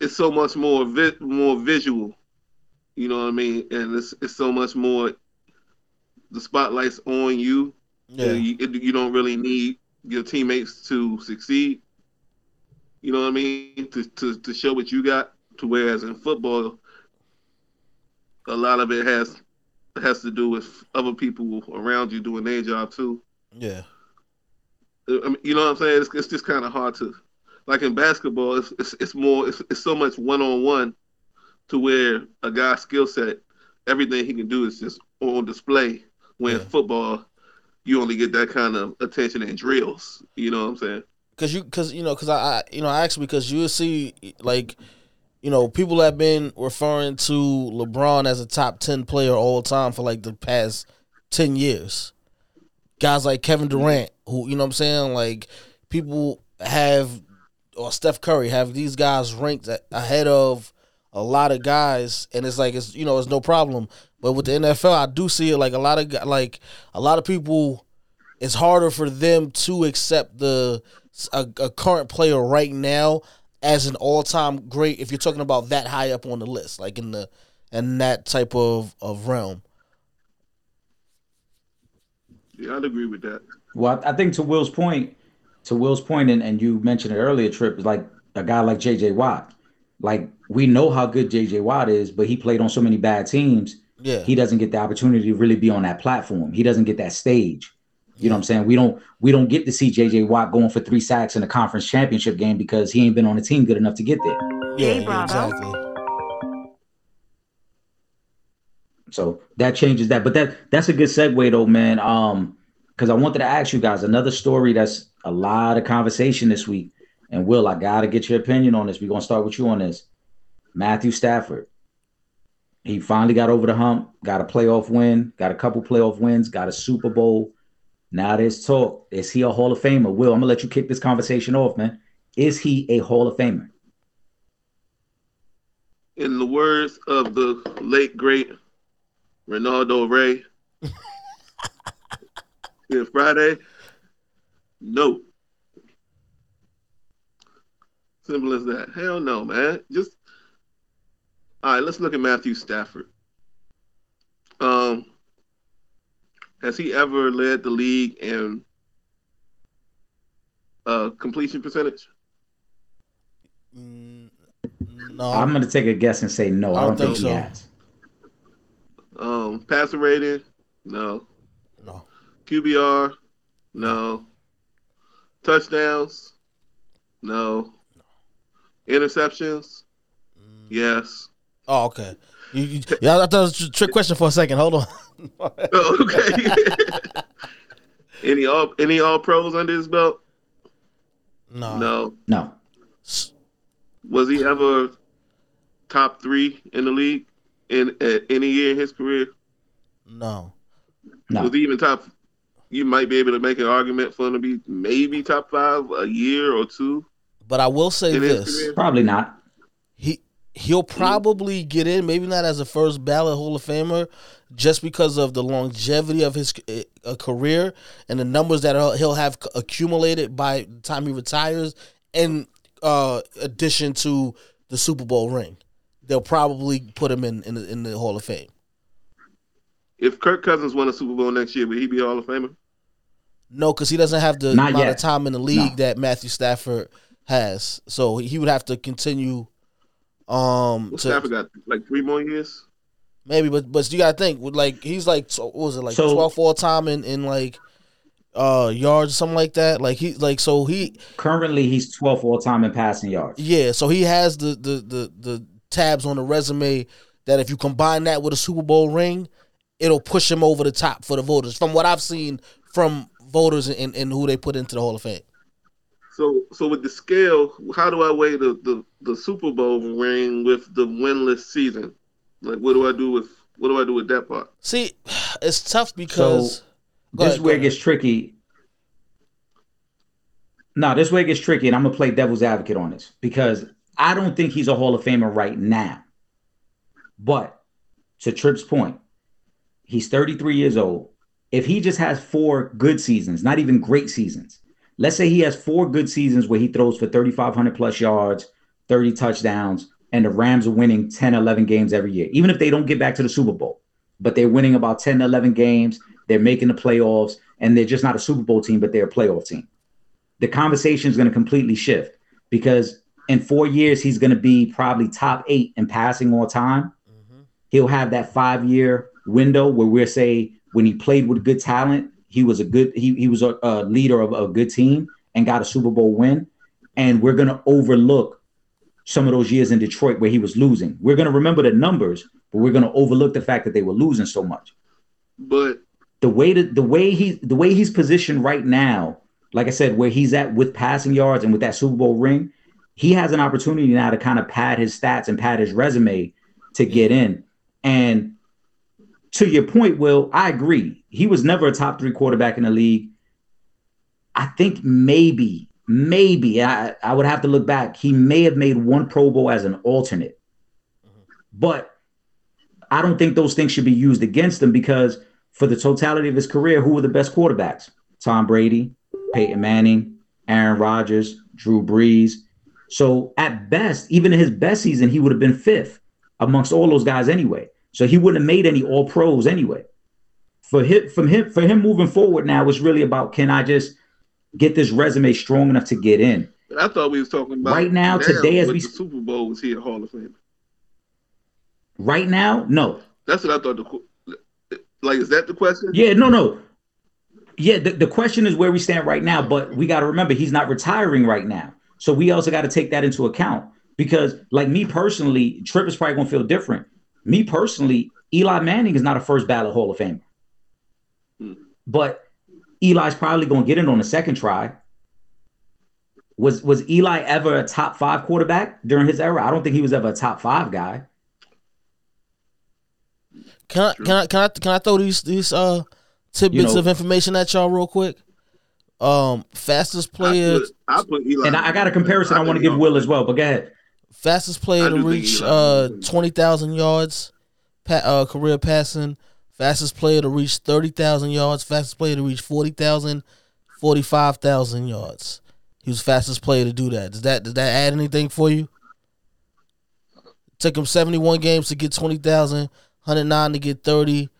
Speaker 6: it's so much more vi- more visual. You know what I mean? And it's it's so much more the spotlight's on you.
Speaker 5: Yeah.
Speaker 6: You, it- you don't really need your teammates to succeed. You know what I mean? To, to to show what you got. To whereas in football, a lot of it has has to do with other people around you doing their job too.
Speaker 5: Yeah.
Speaker 6: I mean, you know what I'm saying? It's, it's just kind of hard to, like in basketball, it's it's, it's more it's, it's so much one on one, to where a guy's skill set, everything he can do is just on display. When
Speaker 5: Yeah.
Speaker 6: football, you only get that kind of attention in drills. You know what I'm saying?
Speaker 5: Cause you, cause you know, cause I, I you know, I asked because you see, like, you know, people have been referring to LeBron as a top ten player all time for like the past ten years. Guys like Kevin Durant, who you know I'm saying, like people have or Steph Curry have these guys ranked ahead of a lot of guys, and it's like it's you know it's no problem. But with the NFL, I do see it like a lot of like a lot of people. It's harder for them to accept the a, a current player right now as an all time great. If you're talking about that high up on the list, like in the in that type of of realm.
Speaker 6: Yeah, I'd agree with that.
Speaker 4: Well, I I think to Will's point, to Will's point, and, and you mentioned it earlier, Trip, is like a guy like JJ Watt. Like we know how good JJ Watt is, but he played on so many bad teams.
Speaker 5: Yeah,
Speaker 4: He doesn't get the opportunity to really be on that platform. He doesn't get that stage. You know what I'm saying? We don't we don't get to see JJ Watt going for three sacks in a conference championship game because he ain't been on a team good enough to get there.
Speaker 5: yeah,
Speaker 2: Hey,
Speaker 5: yeah, exactly.
Speaker 4: So that changes that. But that that's a good segue though, man. Um, because I wanted to ask you guys another story that's a lot of conversation this week. And Will, I gotta get your opinion on this. We're gonna start with you on this. Matthew Stafford. He finally got over the hump, got a playoff win, got a couple playoff wins, got a Super Bowl. Now there's talk. Is he a Hall of Famer? Will, I'm gonna let you kick this conversation off, man. Is he a Hall of Famer?
Speaker 6: In the words of the late great Ronaldo Ray, yeah, Friday, no. Simple as that. Hell no, man. Just all right. Let's look at Matthew Stafford. Um, has he ever led the league in uh, completion percentage?
Speaker 5: Mm, no,
Speaker 4: I'm gonna take a guess and say no. I don't, think,
Speaker 5: so.
Speaker 4: he has.
Speaker 6: Um, passer rating? No.
Speaker 5: no.
Speaker 6: QBR? No. Touchdowns? No. Interceptions? Yes.
Speaker 5: Oh, okay. You, you, yeah, I thought it was a trick question for a second. Hold on.
Speaker 6: Oh, okay. any all any all pros under his belt?
Speaker 5: no,
Speaker 6: No.
Speaker 4: No.
Speaker 6: Was he ever top three in the league in at any year in his career?
Speaker 5: no.
Speaker 4: No.
Speaker 6: Was he even top? You might be able to make an argument for him to be maybe top five a year or two.
Speaker 5: But I will say this.
Speaker 4: Probably not.
Speaker 5: he he'll probably get in, maybe not as a first ballot Hall of Famer, just because of the longevity of his uh, career and the numbers that he'll- he'll have accumulated by the time he retires, in uh, addition to the Super Bowl ring. They'll probably put him in in the, in the Hall of Fame.
Speaker 6: If Kirk Cousins won a Super Bowl next year, would he be a Hall of Famer?
Speaker 5: No, because he doesn't have the
Speaker 4: Not
Speaker 5: amount
Speaker 4: yet.
Speaker 5: of time in the league
Speaker 4: No.
Speaker 5: that Matthew Stafford has. So he would have to continue. Um,
Speaker 6: Well,
Speaker 5: to,
Speaker 6: Stafford got like three more years.
Speaker 5: Maybe, but but you gotta think with like he's like so- what was it like
Speaker 4: So-
Speaker 5: twelve all time in in like uh yards or something like that. Like he like so he
Speaker 4: Currently, he's 12th all time in passing yards.
Speaker 5: yeah so he has the the the the tabs on the resume that if you combine that with a Super Bowl ring, it'll push him over the top for the voters. From what I've seen from voters and, and who they put into the Hall of Fame.
Speaker 6: So, so with the scale, how do I weigh the, the, the Super Bowl ring with the winless season? Like, what do I do with what do I do with that part?
Speaker 5: See, it's tough because
Speaker 4: So
Speaker 5: Go
Speaker 4: this
Speaker 5: ahead,
Speaker 4: where it gets tricky. No, this way it gets tricky, and I'm gonna play devil's advocate on this because I don't think he's a Hall of Famer right now. But to Trip's point, he's 33 years old. if he just has four good seasons, not even great seasons, let's say he has four good seasons where he throws for 3,500 plus yards, 30 touchdowns, and the Rams are winning 10, 11 games every year, even if they don't get back to the Super Bowl, but they're winning about 10, 11 games, they're making the playoffs, and they're just not a Super Bowl team, but they're a playoff team. The conversation is going to completely shift because in four years, he's going to be probably top eight in passing all time. Mm-hmm. He'll have that five year window where we'll say when he played with good talent, he was a good he, he was a, a leader of a good team and got a Super Bowl win. And we're going to overlook some of those years in Detroit where he was losing. We're going to remember the numbers, but we're going to overlook the fact that they were losing so much.
Speaker 6: But
Speaker 4: The way that the way he the way he's positioned right now, like I said, where he's at with passing yards and with that Super Bowl ring, he has an opportunity now to kind of pad his stats and pad his resume to get in. And to your point, Will, I agree. He was never a top three quarterback in the league. I think maybe, maybe I, I would have to look back. He may have made one Pro Bowl as an alternate, mm-hmm. but I don't think those things should be used against him because for the totality of his career, who were the best quarterbacks? Tom Brady, Peyton Manning, Aaron Rodgers, Drew Brees. So at best, even in his best season, he would have been fifth amongst all those guys anyway. So he wouldn't have made any all pros anyway. For him, from him, for him moving forward now, it's really about can I just get this resume strong enough to get in?
Speaker 6: I thought we was talking about
Speaker 4: Right now, today, as we-
Speaker 6: the Super Bowl was here Hall of Fame.
Speaker 4: Right now, no.
Speaker 6: That's what I thought. The like, is that the question?
Speaker 4: Yeah, no, no. Yeah, the, the question is where we stand right now, but we got to remember he's not retiring right now. So we also got to take that into account because, like me personally, Trip is probably going to feel different. Me personally, Eli Manning is not a first ballot Hall of Famer, hmm. but Eli's probably going to get it on the second try. Was was Eli ever a top five quarterback during his era? I don't think he was ever a top five guy.
Speaker 5: Can I can I can I can I throw these these uh tidbits
Speaker 4: know-
Speaker 5: of information at y'all real quick? Um, fastest
Speaker 6: I
Speaker 5: player,
Speaker 6: put, I put Eli.
Speaker 4: And I, I got a comparison I, want to give Will as well, but go ahead.
Speaker 5: fastest player to reach uh twenty thousand yards, pa- uh career passing. Fastest player to reach thirty thousand yards. Fastest player to reach 40,000, 45,000 yards. He was fastest player to do that. Does that does that add anything for you? Took him seventy one games to get 20,000, 109 to get thirty,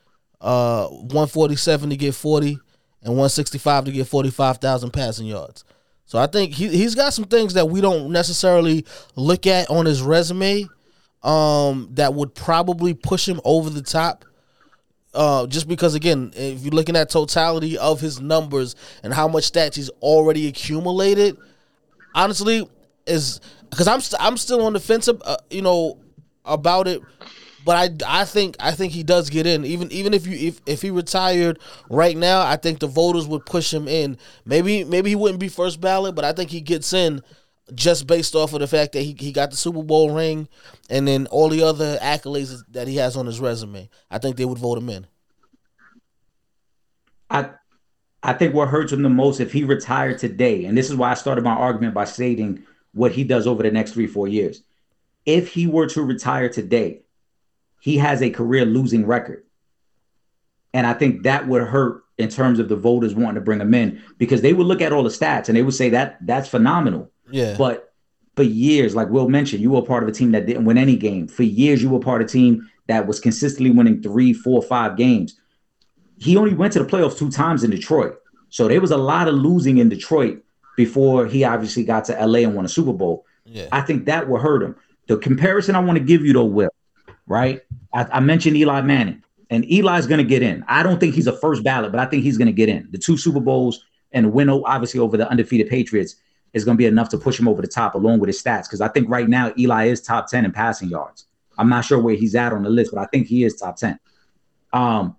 Speaker 5: uh, one forty seven to get forty, and one sixty five to get forty five thousand passing yards. So I think he he's got some things that we don't necessarily look at on his resume, um, that would probably push him over the top. Uh, just because again, if you're looking at totality of his numbers and how much stats he's already accumulated, honestly, is because I'm st- I'm still on the fence, uh, you know, about it. But I, I think I think he does get in. Even even if you if, if he retired right now, I think the voters would push him in. Maybe maybe he wouldn't be first ballot, but I think he gets in just based off of the fact that he, he got the Super Bowl ring and then all the other accolades that he has on his resume. I think they would vote him in.
Speaker 4: I I think what hurts him the most if he retired today, and this is why I started my argument by stating what he does over the next three, four years. If he were to retire today, he has a career losing record. And I think that would hurt in terms of the voters wanting to bring him in because they would look at all the stats and they would say that that's phenomenal.
Speaker 5: Yeah.
Speaker 4: But for years, like Will mentioned, you were part of a team that didn't win any game. For years, you were part of a team that was consistently winning three, four, five games. He only went to the playoffs two times in Detroit. So there was a lot of losing in Detroit before he obviously got to LA and won a Super Bowl.
Speaker 5: yeah.
Speaker 4: I think that will hurt him. The comparison I want to give you though, Will, right? I, I mentioned Eli Manning, and Eli's going to get in. I don't think he's a first ballot, but I think he's going to get in. The two Super Bowls and the win, obviously, over the undefeated Patriots is going to be enough to push him over the top, along with his stats. Because I think right now Eli is top ten in passing yards. I'm not sure where he's at on the list, but I think he is top ten. Um,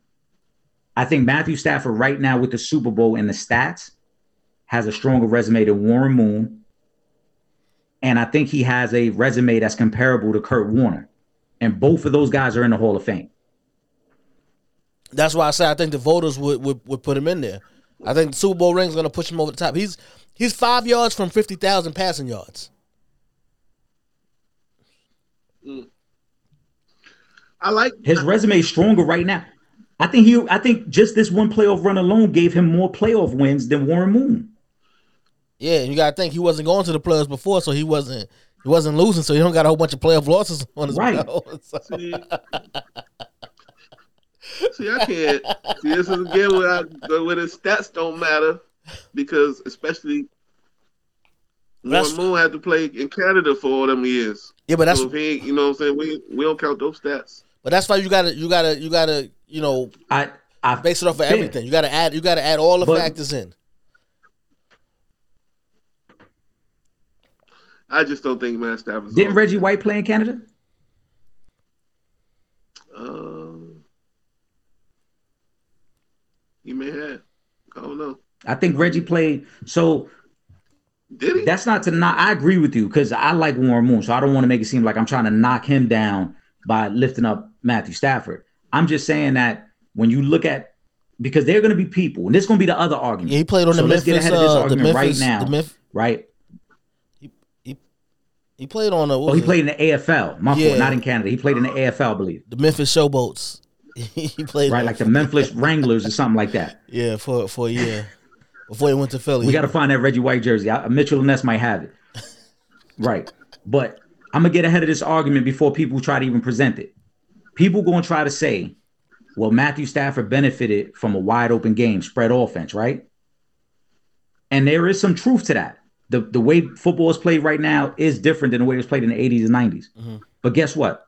Speaker 4: I think Matthew Stafford right now with the Super Bowl and the stats has a stronger resume than Warren Moon. And I think he has a resume that's comparable to Kurt Warner. And both of those guys are in the Hall of Fame.
Speaker 5: That's why I say I think the voters would, would, would put him in there. I think the Super Bowl ring is going to push him over the top. He's he's five yards from fifty thousand passing yards.
Speaker 6: I like
Speaker 4: His resume is stronger right now. I think he. I think just this one playoff run alone gave him more playoff wins than Warren Moon.
Speaker 5: Yeah, you gotta think he wasn't going to the playoffs before, so he wasn't he wasn't losing, so he don't got a whole bunch of playoff losses on his
Speaker 4: Right.
Speaker 5: belt. So-
Speaker 6: See, see, I can't. See, this is again where, I, where the stats don't matter because, especially,
Speaker 5: That's-
Speaker 6: Warren Moon had to play in Canada for all them years.
Speaker 5: yeah, but that's
Speaker 6: so he, you know, what I'm saying we we don't count those stats.
Speaker 5: but that's why you gotta you gotta you gotta you know
Speaker 4: I. I
Speaker 5: base it off of
Speaker 4: Fair.
Speaker 5: everything. You gotta add you gotta add all the
Speaker 4: But-
Speaker 5: factors in.
Speaker 6: I just don't think Matt Stafford.
Speaker 4: Didn't Reggie White play in Canada?
Speaker 6: Um, he may have. I don't know.
Speaker 4: I think Reggie played. So
Speaker 6: Did he?
Speaker 4: that's not to not. I agree with you because I like Warren Moon, so I don't want to make it seem like I'm trying to knock him down by lifting up Matthew Stafford. I'm just saying that when you look at because they're going to be people, and this is going to be the other argument.
Speaker 5: Yeah, he played on
Speaker 4: So
Speaker 5: the
Speaker 4: let's
Speaker 5: Memphis.
Speaker 4: get ahead of this
Speaker 5: uh, the
Speaker 4: argument right now.
Speaker 5: The
Speaker 4: right?
Speaker 5: He played on the. what
Speaker 4: Oh, he
Speaker 5: it?
Speaker 4: played in the AFL. My
Speaker 5: Yeah.
Speaker 4: fault, not in Canada. He played in the AFL, I believe.
Speaker 5: the Memphis Showboats. he played
Speaker 4: Right, like the Memphis Wranglers or something like that.
Speaker 5: yeah for for a year before he went to Philly.
Speaker 4: We got to find that Reggie White jersey. I, Mitchell and Ness might have it. Right. But I'm going to get ahead of this argument before people try to even present it. People going to try to say, well, Matthew Stafford benefited from a wide open game, spread offense, right? And there is some truth to that. The, the way football is played right now is different than the way it was played in the 80s and 90s. Mm-hmm. But guess what?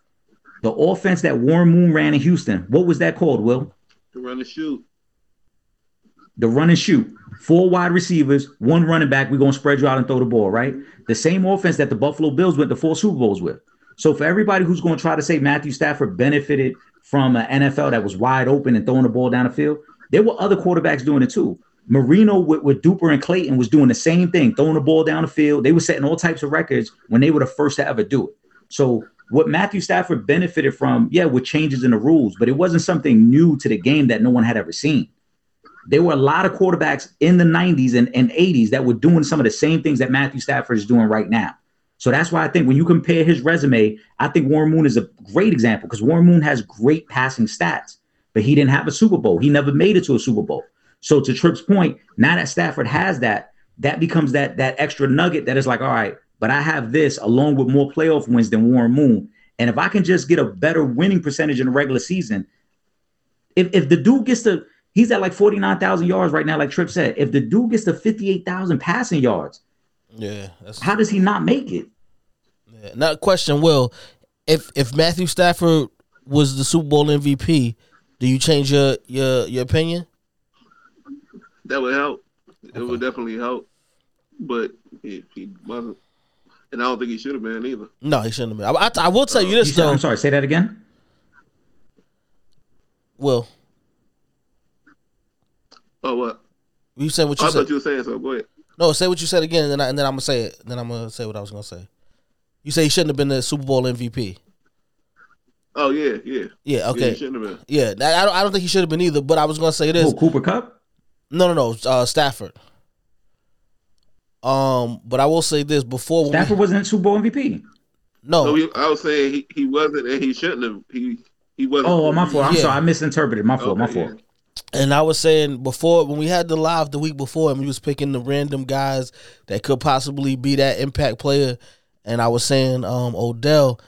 Speaker 4: The offense that Warren Moon ran in Houston, what was that called, Will?
Speaker 6: to run the shoot.
Speaker 4: The run and shoot. Four wide receivers, one running back. We're gonna spread you out and throw the ball, right? The same offense that the Buffalo Bills went to four Super Bowls with. So for everybody who's gonna try to say Matthew Stafford benefited from an NFL that was wide open and throwing the ball down the field, there were other quarterbacks doing it too. Marino with, with Duper and Clayton was doing the same thing, throwing the ball down the field. They were setting all types of records when they were the first to ever do it. So what Matthew Stafford benefited from, yeah, with changes in the rules, but it wasn't something new to the game that no one had ever seen there were a lot of quarterbacks in the 90s and, and 80s that were doing some of the same things that Matthew Stafford is doing right now. So that's why I think when you compare his resume, I think Warren Moon is a great example because Warren Moon has great passing stats, but he didn't have a Super Bowl. He never made it to a Super Bowl. So to Trip's point, now that Stafford has that, that becomes that that extra nugget that is like, all right, but I have this along with more playoff wins than Warren Moon. And if I can just get a better winning percentage in the regular season, if if the dude gets to he's at like 49,000 yards right now, like Trip said. If the dude gets to 58,000 passing yards,
Speaker 5: yeah, that's
Speaker 4: how does he not make it?
Speaker 5: yeah. Not question. Will if if Matthew Stafford was the Super Bowl MVP, do you change your your your opinion?
Speaker 6: That would help. It would definitely help. But he, he wasn't. And I don't think he should have been either.
Speaker 5: No, he shouldn't have been. I, I, I will tell you this
Speaker 4: You said,
Speaker 5: though.
Speaker 4: I'm sorry, say that again.
Speaker 5: Will
Speaker 6: Oh, what?
Speaker 5: you said what
Speaker 6: I
Speaker 5: you said?
Speaker 6: thought you were saying so. Go ahead.
Speaker 5: No, say what you said again, and then I, and then I'm gonna say it. Then I'm gonna say what I was gonna say. You say he shouldn't have been the Super Bowl MVP.
Speaker 6: Oh, yeah, yeah.
Speaker 5: Yeah.
Speaker 6: Yeah,
Speaker 5: Okay.
Speaker 6: he shouldn't have been.
Speaker 5: Yeah. I, I don't. I don't think he should have been either. But I was gonna say this.
Speaker 4: Oh, Cooper Kupp?
Speaker 5: No, no, no. Uh, Stafford. Um, but I will say this before when we-
Speaker 4: Stafford wasn't Super Bowl MVP.
Speaker 5: no,
Speaker 6: So he, I was saying he, he wasn't and he shouldn't have. He he wasn't.
Speaker 4: Oh, my fault. I'm
Speaker 5: Yeah.
Speaker 4: sorry. I misinterpreted. My fault. my
Speaker 6: Okay,
Speaker 4: fault.
Speaker 5: And I was saying before when we had the live the week before, and we was picking the random guys that could possibly be that impact player, and I was saying um Odell.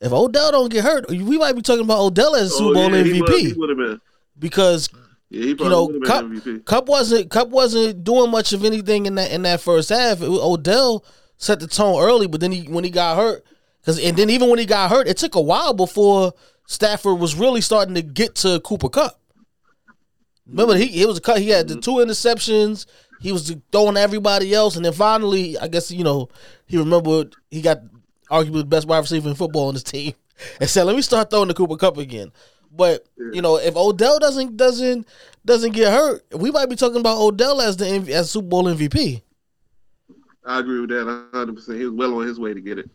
Speaker 5: If Odell don't get hurt, we might be talking about Odell as
Speaker 6: Oh,
Speaker 5: Super Bowl
Speaker 6: yeah,
Speaker 5: MVP
Speaker 6: He would have been.
Speaker 5: because
Speaker 6: Yeah,
Speaker 5: you know
Speaker 6: Kupp,
Speaker 5: Kupp wasn't Kupp wasn't doing much of anything in that in that first half. It Odell set the tone early, but then he when he got hurt, because and then even when he got hurt, it took a while before Stafford was really starting to get to Cooper Kupp. Remember, he it was a cut. He had the mm-hmm. two interceptions. He was throwing everybody else, and then finally, I guess you know he remembered he got arguably the best wide receiver in football on his team, and said, "Let me start throwing the Cooper Kupp again." But you know, if Odell doesn't doesn't doesn't get hurt, we might be talking about Odell as the MV as Super Bowl MVP.
Speaker 6: I agree with that 100. percent He was well on his way to get it.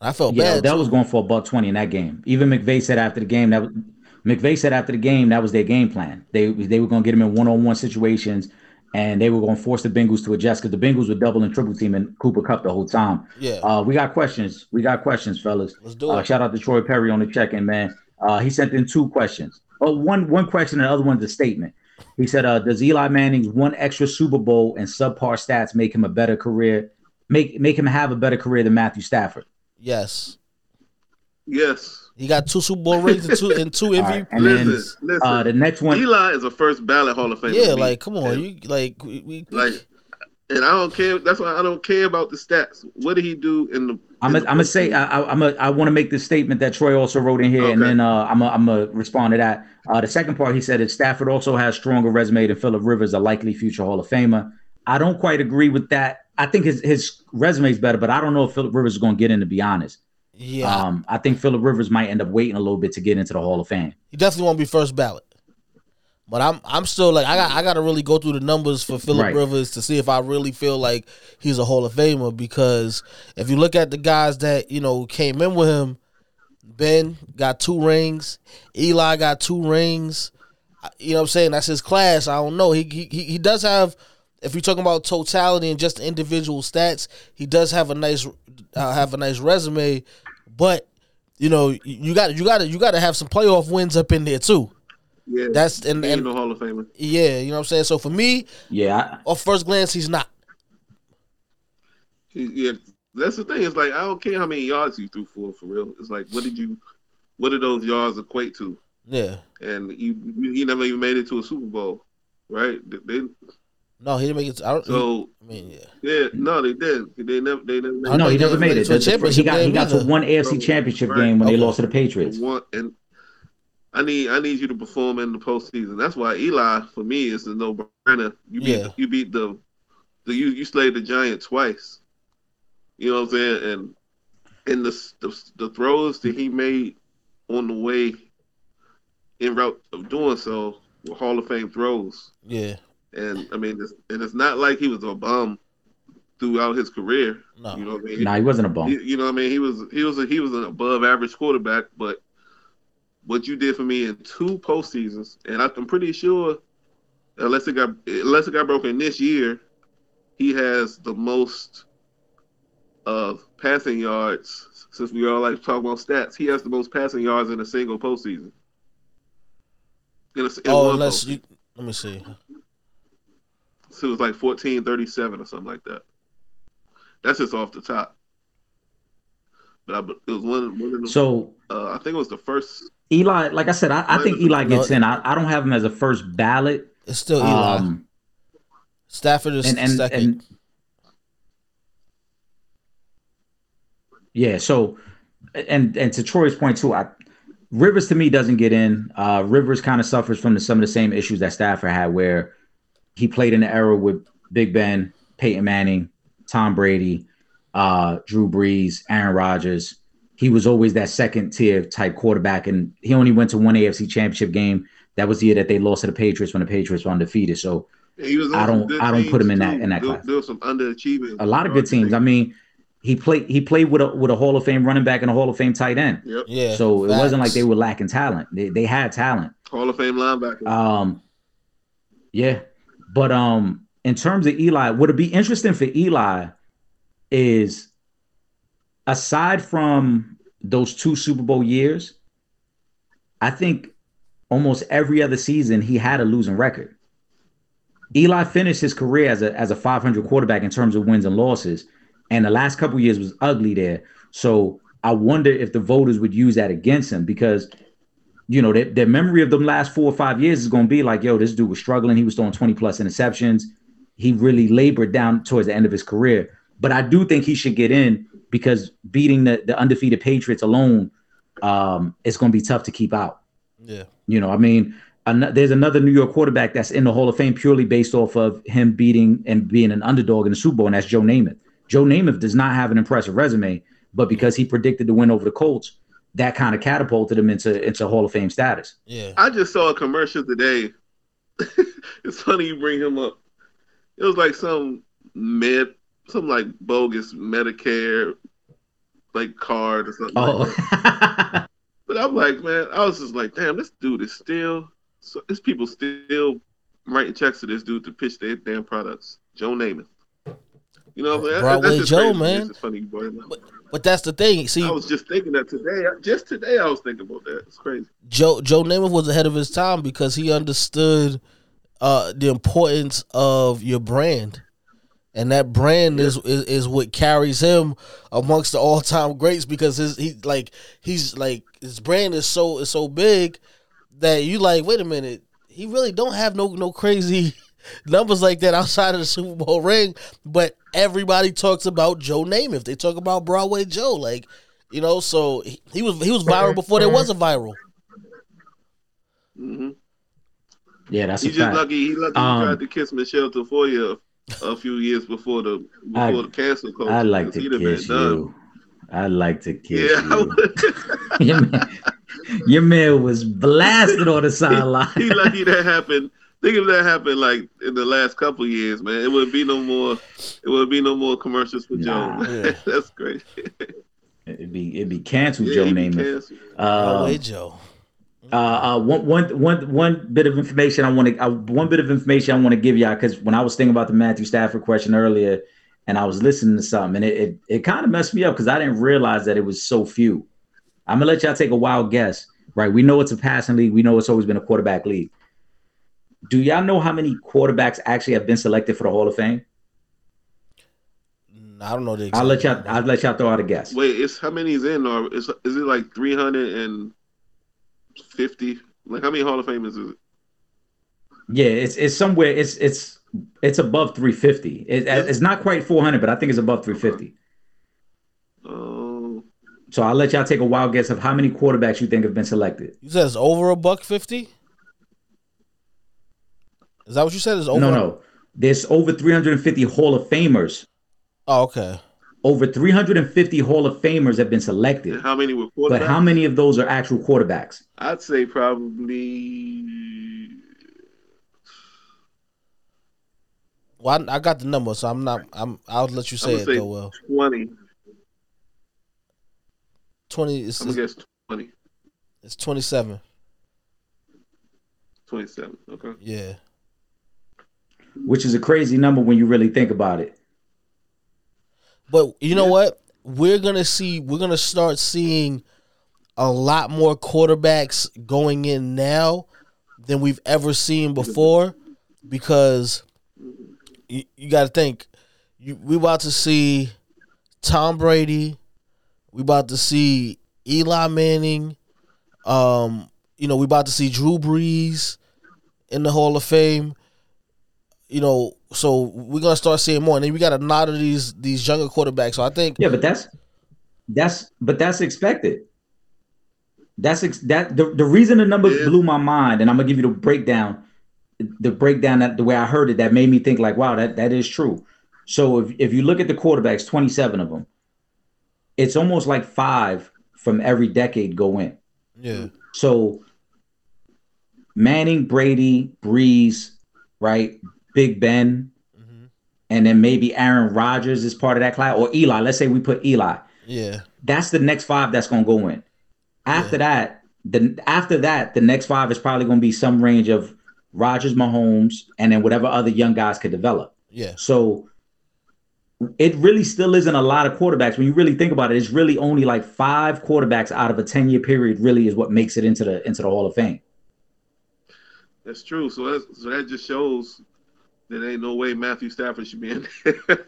Speaker 5: I felt
Speaker 4: Yeah,
Speaker 5: bad.
Speaker 4: Odell
Speaker 5: too.
Speaker 4: was going for a buck twenty in that game. Even McVay said after the game that was, McVay said after the game that was their game plan. They they were going to get him in one on one situations, and they were going to force the Bengals to adjust because the Bengals were double and triple teaming Cooper Kupp the whole time.
Speaker 5: Yeah.
Speaker 4: Uh, we got questions. We got questions, fellas.
Speaker 5: Let's do
Speaker 4: Uh,
Speaker 5: it.
Speaker 4: shout out to Troy Perry on the check-in, man. Uh, he sent in two questions. Oh, one one question, and the other one's a statement. He said, uh, "Does Eli Manning's one extra Super Bowl and subpar stats make him a better career? Make make him have a better career than Matthew Stafford?"
Speaker 5: Yes.
Speaker 6: Yes.
Speaker 5: He got two Super Bowl rings and two and two
Speaker 4: All
Speaker 5: MVP.
Speaker 4: right, and then
Speaker 6: Listen, listen.
Speaker 4: uh, the next one,
Speaker 6: Eli is a first ballot Hall of Famer.
Speaker 5: yeah, like come on,
Speaker 6: And,
Speaker 5: you like we, we
Speaker 6: like, and I don't care. That's why I don't care about the stats. What did he do in the?
Speaker 4: I'm
Speaker 6: in
Speaker 4: gonna
Speaker 6: the
Speaker 4: I'm gonna say? I, I, I'm a, I want to make this statement that Troy also wrote in here, and then uh, I'm a, I'm gonna respond to that. Uh, the second part, he said, is Stafford also has stronger resume than Philip Rivers, a likely future Hall of Famer. I don't quite agree with that. I think his his resume is better, but I don't know if Philip Rivers is gonna get in. To be honest,
Speaker 5: yeah,
Speaker 4: um, I think Philip Rivers might end up waiting a little bit to get into the Hall of Fame.
Speaker 5: he definitely won't be first ballot. But I'm I'm still like I got I got to really go through the numbers for Philip
Speaker 4: Right.
Speaker 5: Rivers to see if I really feel like he's a Hall of Famer because if you look at the guys that you know came in with him, Ben got two rings, Eli got two rings. You know what I'm saying? That's his class. I don't know. He he he- does have if you're talking about totality and just individual stats, he does have a nice uh, have a nice resume, but you know you got you got to you got to have some playoff wins up in there too.
Speaker 6: yeah,
Speaker 5: That's and,
Speaker 6: he ain't
Speaker 5: and
Speaker 6: no Hall of Famer.
Speaker 5: yeah, you know what I'm saying. So for me,
Speaker 4: Yeah,
Speaker 5: off first glance, he's not.
Speaker 6: Yeah, that's the thing. It's like I don't care how many yards you threw for, for real. It's like what did you, what did those yards equate to?
Speaker 5: Yeah,
Speaker 6: And he he never even made it to a Super Bowl, right? They, they-
Speaker 5: no, he didn't make it. I don't.
Speaker 6: so
Speaker 5: I mean, yeah,
Speaker 6: yeah, no, they did. They never they never made
Speaker 4: no, he
Speaker 5: he
Speaker 4: never
Speaker 5: didn't
Speaker 4: made it.
Speaker 5: it to a
Speaker 4: That's he got he
Speaker 5: game
Speaker 4: got to one AFC Championship
Speaker 6: Right.
Speaker 4: game when
Speaker 5: Okay.
Speaker 4: they lost to the Patriots.
Speaker 6: one and I need I need you to perform in the postseason. That's why Eli for me is the no brainer. You beat
Speaker 5: Yeah.
Speaker 6: you beat the the you you slayed the giant twice. You know what I'm saying? And and the the, the throws that he made on the way in route of doing so were Hall of Fame throws.
Speaker 5: yeah,
Speaker 6: And I mean, it's, and it's not like he was a bum throughout his career.
Speaker 5: no,
Speaker 6: You know what I mean?
Speaker 4: Nah, he wasn't a bum.
Speaker 6: You, you know what I mean? He was he was a, he was an above average quarterback, but what you did for me in two postseasons, and I, I'm pretty sure, unless it got unless it got broken this year, he has the most of passing yards. Since we all like to talk about stats, he has the most passing yards in a single postseason. In a, in
Speaker 5: oh,
Speaker 6: one
Speaker 5: unless you let me see.
Speaker 6: So it was like fourteen thirty seven or something like that. That's just off the top. But I, it was one, one of the,
Speaker 4: So
Speaker 6: uh, I think it was the first.
Speaker 4: Eli, like I said, I, I think Eli gets in. I, I don't have him as a first ballot.
Speaker 5: It's still Eli.
Speaker 4: Um,
Speaker 5: Stafford is
Speaker 4: and and,
Speaker 5: second.
Speaker 4: and yeah, so and and to Troy's point too, I Rivers to me doesn't get in. Uh, Rivers kind of suffers from the, some of the same issues that Stafford had, where he played in the era with Big Ben, Peyton Manning, Tom Brady, uh, Drew Brees, Aaron Rodgers. He was always that second tier type quarterback, and he only went to one AFC Championship game. That was the year that they lost to the Patriots when the Patriots were undefeated. So
Speaker 6: He was
Speaker 4: I don't- I don't put him in that- in that
Speaker 6: too.
Speaker 4: class.
Speaker 6: There, there was some underachieving.
Speaker 4: a lot of good teams. I mean, he played he played with a with a Hall of Fame running back and a Hall of Fame tight end.
Speaker 6: Yep.
Speaker 5: yeah,
Speaker 4: So it wasn't like they were lacking talent. They they had talent.
Speaker 6: Hall of Fame linebacker.
Speaker 4: Um, yeah, but um, in terms of Eli, what would be interesting for Eli is aside from those two Super Bowl years, I think almost every other season he had a losing record. Eli finished his career as a as a 500 quarterback in terms of wins and losses, and the last couple years was ugly there. So I wonder if the voters would use that against him because you know, their, their memory of them last four or five years is going to be like, yo, this dude was struggling. He was throwing 20 plus interceptions. He really labored down towards the end of his career. But I do think he should get in because beating the, the undefeated Patriots alone, um, it's going to be tough to keep out.
Speaker 5: yeah,
Speaker 4: You know, I mean, an- there's another New York quarterback that's in the Hall of Fame purely based off of him beating and being an underdog in the Super Bowl, and that's Joe Namath. Joe Namath does not have an impressive resume, but because he predicted the win over the Colts, that kind of catapulted him into into Hall of Fame status.
Speaker 5: yeah.
Speaker 6: I just saw a commercial today. it's funny you bring him up. It was like some med, some like bogus Medicare, like card or something. like.
Speaker 4: Oh,
Speaker 6: But I'm like, man, I was just like, damn, this dude is still, so this people still writing checks to this dude to pitch their damn products. Joe Namath. You know what I'm saying? That-
Speaker 5: Broadway
Speaker 6: just
Speaker 5: Joe,
Speaker 6: crazy.
Speaker 5: man.
Speaker 6: It's just funny you brought him up.
Speaker 5: But that's the thing. See,
Speaker 6: I was just thinking that today. Just today, I was thinking about that. It's crazy.
Speaker 5: Joe Joe Namath was ahead of his time because he understood uh, the importance of your brand, and that brand is, is is what carries him amongst the all time greats because his he like he's like his brand is so is so big that you like wait a minute he really don't have no no crazy numbers like that outside of the Super Bowl ring, but everybody talks about Joe Namath. They talk about Broadway Joe, like you know. So he, he was he was viral before there was a viral.
Speaker 6: hmm
Speaker 4: Yeah, that's
Speaker 6: He
Speaker 4: a
Speaker 6: just
Speaker 4: fact.
Speaker 6: lucky. He lucky
Speaker 4: Um,
Speaker 6: he tried to kiss Michelle Tafoya a few years before the before
Speaker 4: I-
Speaker 6: the cancel culture.
Speaker 4: I'd like
Speaker 6: 'cause
Speaker 4: to
Speaker 6: he'd have been
Speaker 4: kiss
Speaker 6: done.
Speaker 4: you. I'd like to kiss
Speaker 6: Yeah,
Speaker 4: you. your, man, your man was blasted on the sideline.
Speaker 6: he lucky that happened. Think if that happened like in the last couple of years, man. It would be no more. It would be no more commercials for
Speaker 4: Nah.
Speaker 6: Joe.
Speaker 5: Yeah.
Speaker 6: That's great.
Speaker 4: It'd be it'd be canceled,
Speaker 6: Yeah,
Speaker 4: Joe
Speaker 6: he be
Speaker 4: Namath.
Speaker 6: canceled.
Speaker 4: Uh,
Speaker 5: Broadway Joe.
Speaker 4: uh, uh, one, one, one, one bit of information I want to, uh, one bit of information I want to give y'all because when I was thinking about the Matthew Stafford question earlier, and I was listening to something, and it it, it kind of messed me up because I didn't realize that it was so few. I'm gonna let y'all take a wild guess. Right, we know it's a passing league. We know it's always been a quarterback league. Do y'all know how many quarterbacks actually have been selected for the Hall of Fame?
Speaker 5: Mm, I don't know the. Exact
Speaker 4: I'll let y'all. I'll let y'all throw out a guess.
Speaker 6: Wait, it's how many's in, or is is it like three hundred and fifty? Like how many Hall of Famers is it?
Speaker 4: Yeah, it's it's somewhere. It's it's it's above 350. It, it's not quite 400, but I think it's above 350.
Speaker 6: Oh,
Speaker 4: So I'll let y'all take a wild guess of how many quarterbacks you think have been selected.
Speaker 5: You said it's over a buck fifty. Is that what you said? Is over?
Speaker 4: No, no. There's over 350 Hall of Famers.
Speaker 5: Oh, okay.
Speaker 4: Over 350 Hall of Famers have been selected.
Speaker 6: and how many were quarterbacks?
Speaker 4: But how many of those are actual quarterbacks?
Speaker 6: I'd say probably.
Speaker 5: Well, I, I got the number, so I'm not. I'm. I'll let you say
Speaker 6: I'm
Speaker 5: it
Speaker 6: say
Speaker 5: though. Well,
Speaker 6: twenty.
Speaker 5: twenty. It's,
Speaker 6: I'm gonna guess 20.
Speaker 5: it's twenty seven.
Speaker 6: 27. Okay.
Speaker 5: Yeah.
Speaker 4: Which is a crazy number when you really think about it.
Speaker 5: But you know what? We're gonna see. We're gonna start seeing a lot more quarterbacks going in now than we've ever seen before, because you, you got to think. You, we about to see Tom Brady. We about to see Eli Manning. Um, you know, we about to see Drew Brees in the Hall of Fame. You know, so we're gonna start seeing more, and then we got a lot of these these younger quarterbacks. So I think
Speaker 4: Yeah, but that's that's but that's expected. That's ex- that the, the reason the numbers
Speaker 6: Yeah.
Speaker 4: blew my mind, and I'm gonna give you the breakdown, the breakdown that the way I heard it, that made me think like, wow, that that is true. So if if you look at the quarterbacks, 27 of them, it's almost like five from every decade go in.
Speaker 5: yeah,
Speaker 4: So Manning, Brady, Brees, right, Big Ben,
Speaker 5: Mm-hmm.
Speaker 4: and then maybe Aaron Rodgers is part of that class, or Eli. Let's say we put Eli
Speaker 5: yeah,
Speaker 4: that's the next five that's gonna go in. After that, the after that, the next five is probably gonna be some range of Rodgers, Mahomes, and then whatever other young guys could develop.
Speaker 5: yeah,
Speaker 4: So it really still isn't a lot of quarterbacks. When you really think about it, it's really only like five quarterbacks out of a 10-year period really is what makes it into the into the Hall of Fame.
Speaker 6: That's true. So that's, so that just shows that ain't no way Matthew Stafford should be in there.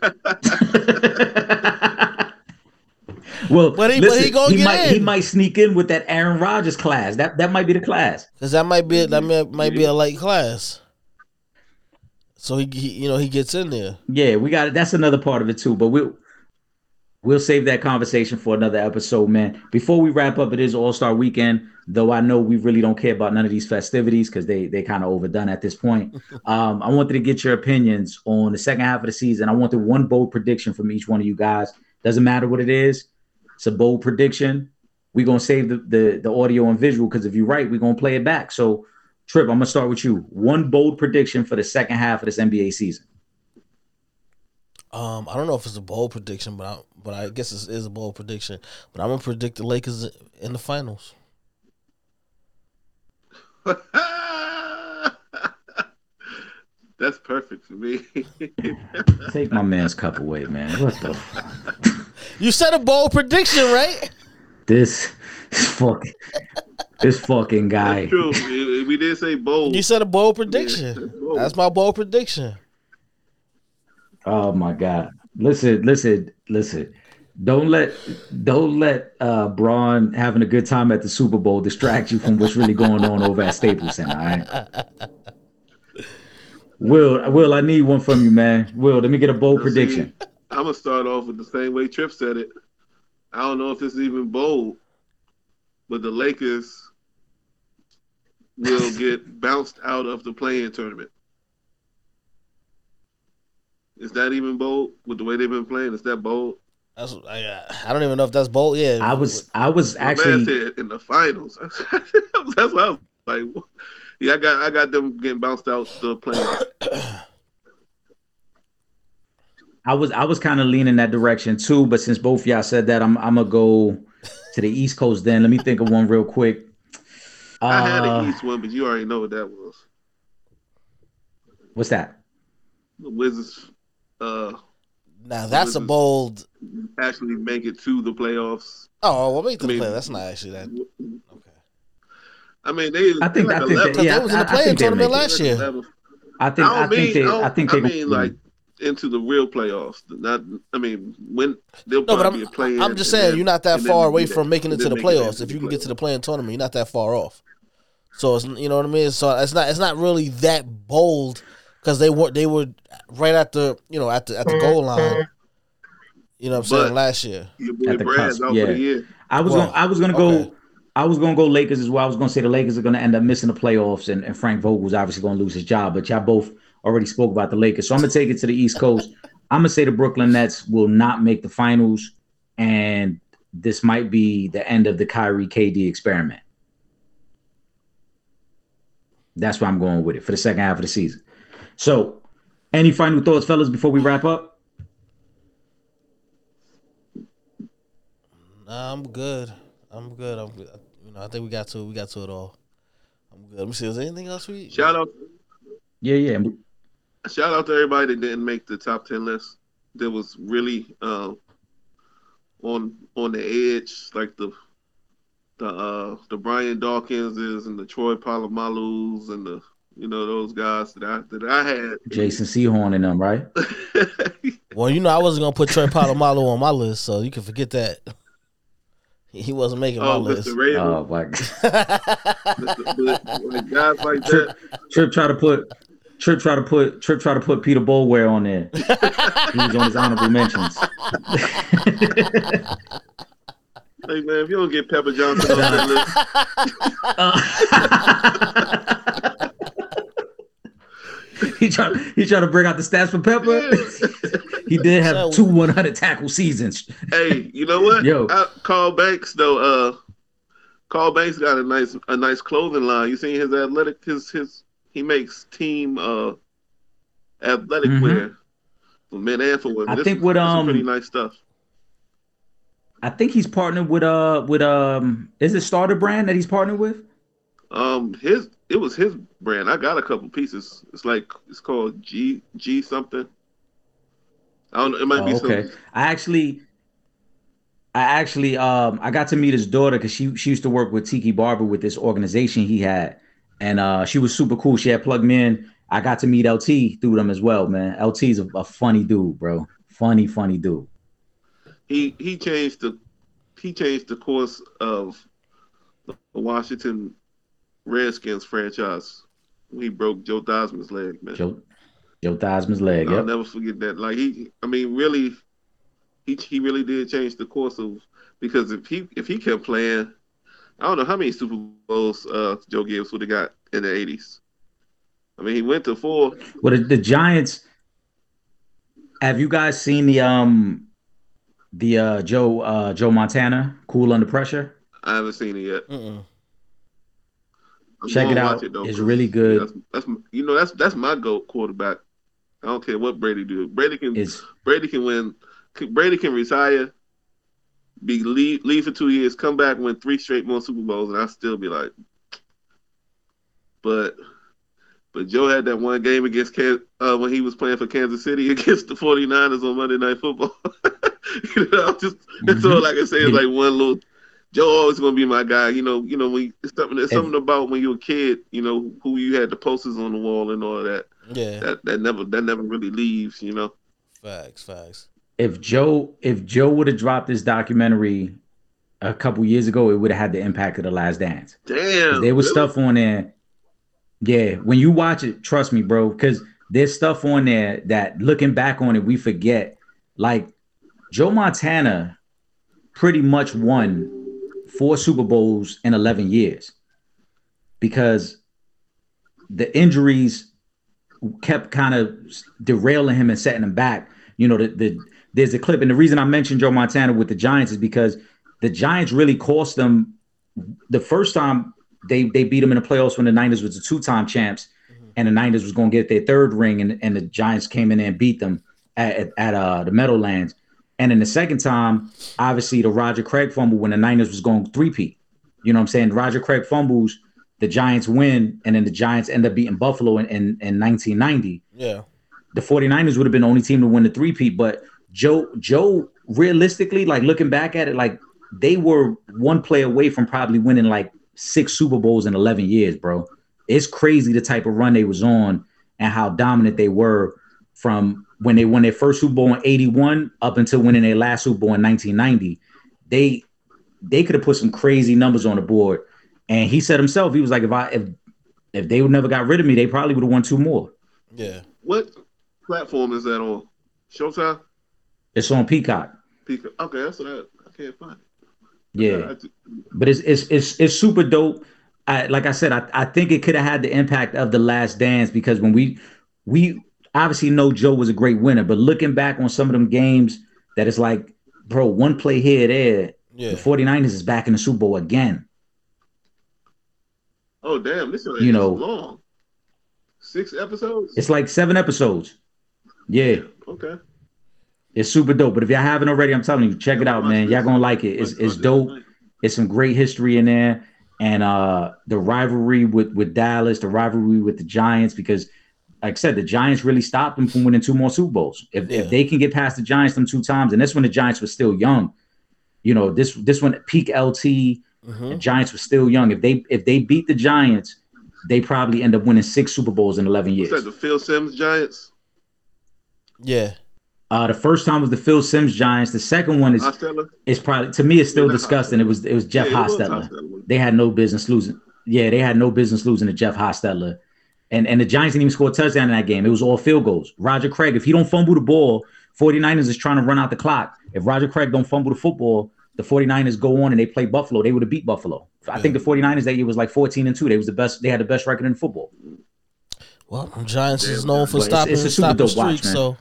Speaker 4: well,
Speaker 5: But he- but he gonna get
Speaker 4: might he might sneak in with that Aaron Rodgers class. That that might be the class.
Speaker 5: because that might be that might, might be a light class. So he, he, you know, he gets in there.
Speaker 4: Yeah, we got it. That's another part of it too. But we'll we'll save that conversation for another episode, man. Before we wrap up, it is All Star Weekend. Though I know we really don't care about none of these festivities because they they kind of overdone at this point. Um, I wanted to get your opinions on the second half of the season. I wanted one bold prediction from each one of you guys. Doesn't matter what it is. It's a bold prediction. We're gonna save the the, the audio and visual because if you're right, we're gonna play it back. So, Trip, I'm gonna start with you. One bold prediction for the second half of this NBA season.
Speaker 5: Um, I don't know if it's a bold prediction, but I, but I guess it is a bold prediction. But I'm gonna predict the Lakers in the finals.
Speaker 6: That's perfect for me.
Speaker 4: Take my man's cup away, man. What the? f-
Speaker 5: You said a bold prediction, right?
Speaker 4: This, this fucking, this fucking guy.
Speaker 6: That's true. We- we did say bold.
Speaker 5: You said a bold prediction.
Speaker 6: that's bold.
Speaker 5: That's my bold prediction.
Speaker 4: Oh my god. Listen, listen, listen. Don't let don't let uh Bron having a good time at the Super Bowl distract you from what's really going on over at Staples Center, all right? Will, Will, I need one from you, man. Will, let me get a bold
Speaker 6: Now, see,
Speaker 4: prediction.
Speaker 6: I'm gonna start off with the same way Trip said it. I don't know if this is even bold, but the Lakers will get bounced out of the play-in tournament. Is that even bold with the way they've been play-in? Is that bold?
Speaker 5: That's I, I don't even know if that's bold. Yeah,
Speaker 4: I was I was
Speaker 6: My man
Speaker 4: actually
Speaker 6: said in the finals. That's what I was like. Yeah, I got I got them getting bounced out the playing.
Speaker 4: I was I was kind of leaning that direction too, but since both of y'all said that, I'm I'm gonna go to the East Coast then. Let me think of one real quick.
Speaker 6: I had
Speaker 4: Uh,
Speaker 6: an East one, but you already know what that was.
Speaker 4: what's that?
Speaker 6: The Wizards uh,
Speaker 5: now that's a bold.
Speaker 6: actually make it to the playoffs.
Speaker 5: Oh, well, make the
Speaker 6: I mean-
Speaker 5: play. That's not actually that. Okay.
Speaker 6: I mean, they.
Speaker 4: I think-
Speaker 6: they're
Speaker 4: I
Speaker 6: like
Speaker 4: think
Speaker 6: 11.
Speaker 4: that- yeah,
Speaker 5: they was in the
Speaker 4: I- I play-in
Speaker 5: tournament
Speaker 4: make it.
Speaker 5: last year.
Speaker 4: I think
Speaker 6: I
Speaker 4: I,
Speaker 6: don't
Speaker 4: think
Speaker 6: mean,
Speaker 4: they
Speaker 6: I, don't-
Speaker 4: I think
Speaker 6: I
Speaker 4: they
Speaker 6: mean like into the real playoffs. Not, I mean, when they'll
Speaker 5: No, but
Speaker 6: probably
Speaker 5: I'm,
Speaker 6: be playing.
Speaker 5: I'm just saying you're not that far away from making it to the playoffs. If you can get to the play-in tournament, you're not that far off. So it's you know what I mean. So it's not it's not really that bold because they were they were right at the you know at the at the goal mm-hmm. line. You know what I'm saying
Speaker 6: But-
Speaker 5: last year.
Speaker 4: At the cusp, yeah.
Speaker 6: year.
Speaker 4: I was
Speaker 5: Well,
Speaker 4: gonna I was gonna
Speaker 5: okay.
Speaker 4: go I was gonna go Lakers as well. I was gonna say the Lakers are gonna end up missing the playoffs and, and Frank Vogel's obviously gonna lose his job, but y'all both already spoke about the Lakers. So I'm gonna take it to the East Coast. I'm gonna say the Brooklyn Nets will not make the finals, and this might be the end of the Kyrie KD experiment. That's why I'm going with it for the second half of the season. So, any final thoughts, fellas, before we wrap up?
Speaker 5: Nah, I'm good. I'm good. I'm good. You know, I think we got to we got to it all. I'm good. Let me see. Is there anything else we?
Speaker 6: Shout out,
Speaker 4: Yeah, yeah.
Speaker 6: shout out to everybody that didn't make the top ten list. That was really um, on on the edge, like the the uh, the Brian Dawkinses and the Troy Polamalus and the you know those guys that I that I had.
Speaker 4: Jason Sehorn and them, right?
Speaker 5: Well, you know, I wasn't gonna put Trey Polamalu on my list, so you can forget that. He wasn't making my
Speaker 6: oh,
Speaker 5: list.
Speaker 6: Mr. Raven,
Speaker 4: Oh, my God.
Speaker 6: Mr. like guys like that.
Speaker 4: Trip, Trip try to put Trip try to put Trip try to put Peter Boulware on there. he was on his honorable mentions.
Speaker 6: Hey man, if you don't get Pepper Johnson on that list,
Speaker 4: he tried he tried to bring out the stats for Pepper. he did have
Speaker 5: So-
Speaker 4: two 100 tackle seasons.
Speaker 6: hey, you know what?
Speaker 4: Yo.
Speaker 6: I, Carl Banks though. Uh, Carl Banks got a nice a nice clothing line. You seen his athletic his his he makes team uh athletic
Speaker 4: Mhm.
Speaker 6: wear for men and for women.
Speaker 4: I
Speaker 6: This
Speaker 4: think
Speaker 6: is-
Speaker 4: with,
Speaker 6: this is
Speaker 4: um,
Speaker 6: pretty nice stuff.
Speaker 4: I think he's partnered with uh with um is it Starter brand that he's partnered with?
Speaker 6: Um, his it was his brand. I got a couple pieces. It's like it's called G G something. I don't know. It might be
Speaker 4: Oh, okay.
Speaker 6: some.
Speaker 4: I actually I actually um I got to meet his daughter because she she used to work with Tiki Barber with this organization he had. And uh she was super cool. She had plugged me in. I got to meet LT through them as well, man. LT's a, a funny dude, bro. Funny, funny dude.
Speaker 6: He he changed the he changed the course of the Washington Redskins franchise. when He broke Joe Dosman's leg, man.
Speaker 4: Joe Joe Theismann's leg.
Speaker 6: I'll
Speaker 4: Yep.
Speaker 6: never forget that. Like he, I mean, really, he he really did change the course of because if he if he kept playing, I don't know how many Super Bowls uh, Joe Gibbs would have got in the '80s. I mean, he went to four.
Speaker 4: Well, the, the Giants. Have you guys seen the um the uh Joe uh Joe Montana Cool Under Pressure?
Speaker 6: I haven't seen it yet.
Speaker 5: Mm-mm.
Speaker 4: Check it out. It's
Speaker 6: 'cause,
Speaker 4: really good.
Speaker 6: That's, that's you know that's that's my goat quarterback. I don't care what Brady do. Brady can
Speaker 4: It's
Speaker 6: Brady can win. Brady can retire, be leave, leave for two years, come back, win three straight more Super Bowls, and I still be like, but but Joe had that one game against Kan- uh, when he was playing for Kansas City against the 49ers on Monday Night Football. you know, just that's all I can say is like one little. Joe always gonna be my guy. You know, you know when it's something. There's something about when you were a kid. You know who you had the posters on the wall and all that.
Speaker 5: Yeah,
Speaker 6: That that never that never really leaves. You know.
Speaker 5: facts, facts.
Speaker 4: if Joe if Joe would have dropped this documentary a couple years ago, it would have had the impact of the Last dance.
Speaker 6: Damn.
Speaker 4: There was
Speaker 6: really?
Speaker 4: stuff on there. Yeah, when you watch it, trust me, bro, because there's stuff on there that looking back on it, we forget. Like Joe Montana pretty much won four Super Bowls in 11 years because the injuries kept kind of derailing him and setting him back. You know, the, the there's a clip, and the reason I mentioned Joe Montana with the Giants is because the Giants really cost them the first time they they beat them in the playoffs when the Niners was the two-time champs, and the Niners was going to get their third ring, and, and the Giants came in and beat them at, at, at uh, the Meadowlands. And then the second time, obviously the Roger Craig fumble when the Niners was going three-peat. You know what I'm saying? Roger Craig fumbles, the Giants win, and then the Giants end up beating Buffalo in, in, in 1990
Speaker 5: Yeah,
Speaker 4: the 49ers would have been the only team to win the three-peat. But Joe, Joe, realistically, like looking back at it, like they were one play away from probably winning like six Super Bowls in 11 years, bro. It's crazy the type of run they was on and how dominant they were from when they won their first Super Bowl in 81 up until winning their last Super Bowl in 1990. They they could have put some crazy numbers on the board. And he said himself, he was like, if I if if they would never got rid of me, they probably would have won two more.
Speaker 5: yeah.
Speaker 6: What platform is that on? Showtime.
Speaker 4: It's on Peacock.
Speaker 6: Peacock. Okay, that's what I, I can't find. it.
Speaker 4: Yeah,
Speaker 6: I-
Speaker 4: but it's it's it's it's super dope. I, like I said, I, I think it could have had the impact of the Last Dance because when we we obviously know Joe was a great winner, but looking back on some of them games, that it's like, bro, one play here, there,
Speaker 5: Yeah.
Speaker 4: the 49ers is back in the Super Bowl again.
Speaker 6: oh damn, this is
Speaker 4: You know.
Speaker 6: long. Six episodes.
Speaker 4: It's like seven episodes. Yeah,
Speaker 6: okay.
Speaker 4: it's super dope. But if y'all haven't already, I'm telling you, check it out, man. Y'all gonna like it. It's it's dope. It's some great history in there, and uh the rivalry with with Dallas, the rivalry with the Giants, because like I said, the Giants really stopped them from winning two more Super Bowls. If,
Speaker 5: Yeah.
Speaker 4: if they can get past the Giants them two times, and this when the Giants were still young, you know this this one peak LT,
Speaker 5: Mhm.
Speaker 4: the Giants were still young. If they if they beat the Giants, they probably end up winning six Super Bowls in eleven
Speaker 6: What's that?
Speaker 4: years.
Speaker 6: The Phil Simms Giants.
Speaker 5: Yeah,
Speaker 4: Uh, the first time was the Phil Simms Giants. The second one is
Speaker 6: Hostetler.
Speaker 4: is probably to me it's still
Speaker 6: Yeah,
Speaker 4: disgusting. It was it was Jeff
Speaker 6: Yeah, it was
Speaker 4: Hostetler.
Speaker 6: Hostetler.
Speaker 4: They had no business losing. Yeah, they had no business losing to Jeff Hostetler. And and the Giants didn't even score a touchdown in that game. It was all field goals. Roger Craig, if he don't fumble the ball, 49ers is trying to run out the clock. If Roger Craig don't fumble the football, the 49ers go on and they play Buffalo. They would have beat Buffalo. I think the 49ers that year was like 14 and 2. They was the best, they had the best record in football.
Speaker 5: well, Giants is known for
Speaker 4: but
Speaker 5: stopping
Speaker 4: it's a super
Speaker 5: stopping
Speaker 4: dope
Speaker 5: streaks,
Speaker 4: watch, man.
Speaker 5: so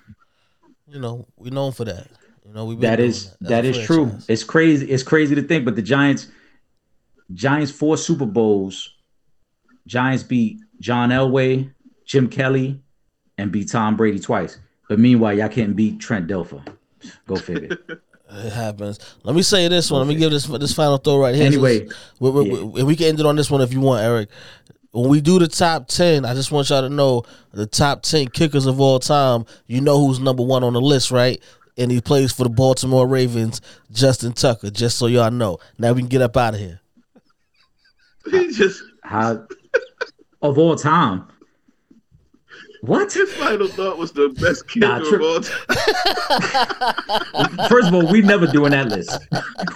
Speaker 5: you know we known for that. You know we
Speaker 4: That is that is true. It's crazy. It's crazy to think, but the Giants, Giants four Super Bowls. Giants beat John Elway, Jim Kelly, and beat Tom Brady twice. But meanwhile, y'all can't beat Trent Dilfer. Go figure.
Speaker 5: It happens. Let me say this one. Let me give this this final throw right here.
Speaker 4: Anyway,
Speaker 5: we, we,
Speaker 4: yeah.
Speaker 5: we, we can end it on this one if you want, Eric. When we do the top ten, I just want y'all to know the top ten kickers of all time. You know who's number one on the list, right? And he plays for the Baltimore Ravens, Justin Tucker. Just so y'all know. Now we can get up out of here.
Speaker 6: He just
Speaker 4: How of all time? What?
Speaker 6: his final thought was the best kicker
Speaker 4: Nah,
Speaker 6: of all time.
Speaker 4: First of all, we never doing that list.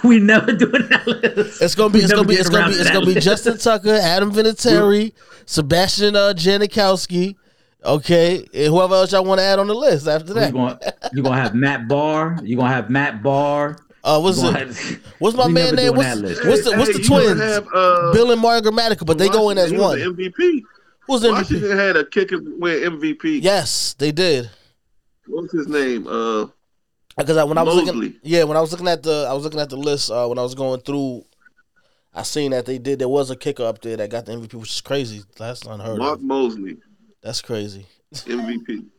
Speaker 4: We never doing that list.
Speaker 5: It's gonna be.
Speaker 4: We
Speaker 5: It's gonna be. It's gonna be. It's gonna be
Speaker 4: list.
Speaker 5: Justin Tucker, Adam Vinatieri, Sebastian uh, Janikowski. Okay, and whoever else y'all want to add on the list after
Speaker 4: You're
Speaker 5: that.
Speaker 4: gonna, you're gonna have Matt Bahr. You're gonna have Matt Bahr.
Speaker 5: Uh, what's
Speaker 4: You're
Speaker 5: it? What's my
Speaker 4: we
Speaker 5: man name?
Speaker 4: doing
Speaker 5: What's, what's the What's the
Speaker 6: Hey, you gonna
Speaker 5: twins?
Speaker 6: Have, uh,
Speaker 5: Bill and Mario Gramatica, but they go in as
Speaker 6: Washington,
Speaker 5: one.
Speaker 6: was MVP.
Speaker 5: Who's the MVP?
Speaker 6: Washington had a kicker win MVP.
Speaker 5: Yes, they did.
Speaker 6: What's his name? Uh,
Speaker 5: Because I, when I was looking, yeah, when I was looking at the, I was looking at the list uh, when I was going through. I seen that they did. There was a kicker up there that got the MVP, which is crazy. That's unheard of.
Speaker 6: Mark
Speaker 5: of.
Speaker 6: Moseley,
Speaker 5: That's crazy.
Speaker 6: MVP.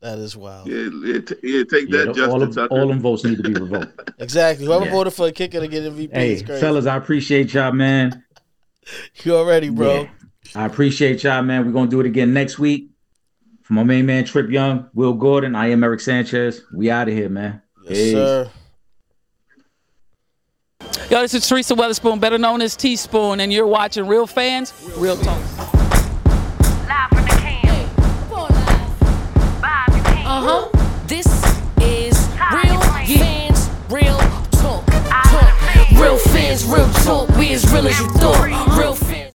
Speaker 5: That is wild.
Speaker 6: Yeah, yeah, t- yeah take
Speaker 4: Yeah,
Speaker 6: that,
Speaker 4: the- all of
Speaker 6: Tucker.
Speaker 4: all them votes need to be revoked.
Speaker 5: Exactly. Whoever
Speaker 4: Yeah.
Speaker 5: voted for a kicker to get MVP
Speaker 4: hey,
Speaker 5: is crazy.
Speaker 4: fellas, I appreciate y'all, man.
Speaker 5: you already, bro.
Speaker 4: Yeah. I appreciate y'all, man. We're gonna do it again next week. For my main man Trip Yung, Will Gordon, I am Eric Sanchez. We out of here, man.
Speaker 5: Yes,
Speaker 4: Peace.
Speaker 5: sir.
Speaker 8: Yo, this is Teresa Weatherspoon, better known as Teaspoon, and you're watching Real Fans, Real Talk.
Speaker 3: Huh. This is real fans, real talk. Talk. Real fans, real talk. We as real as you thought.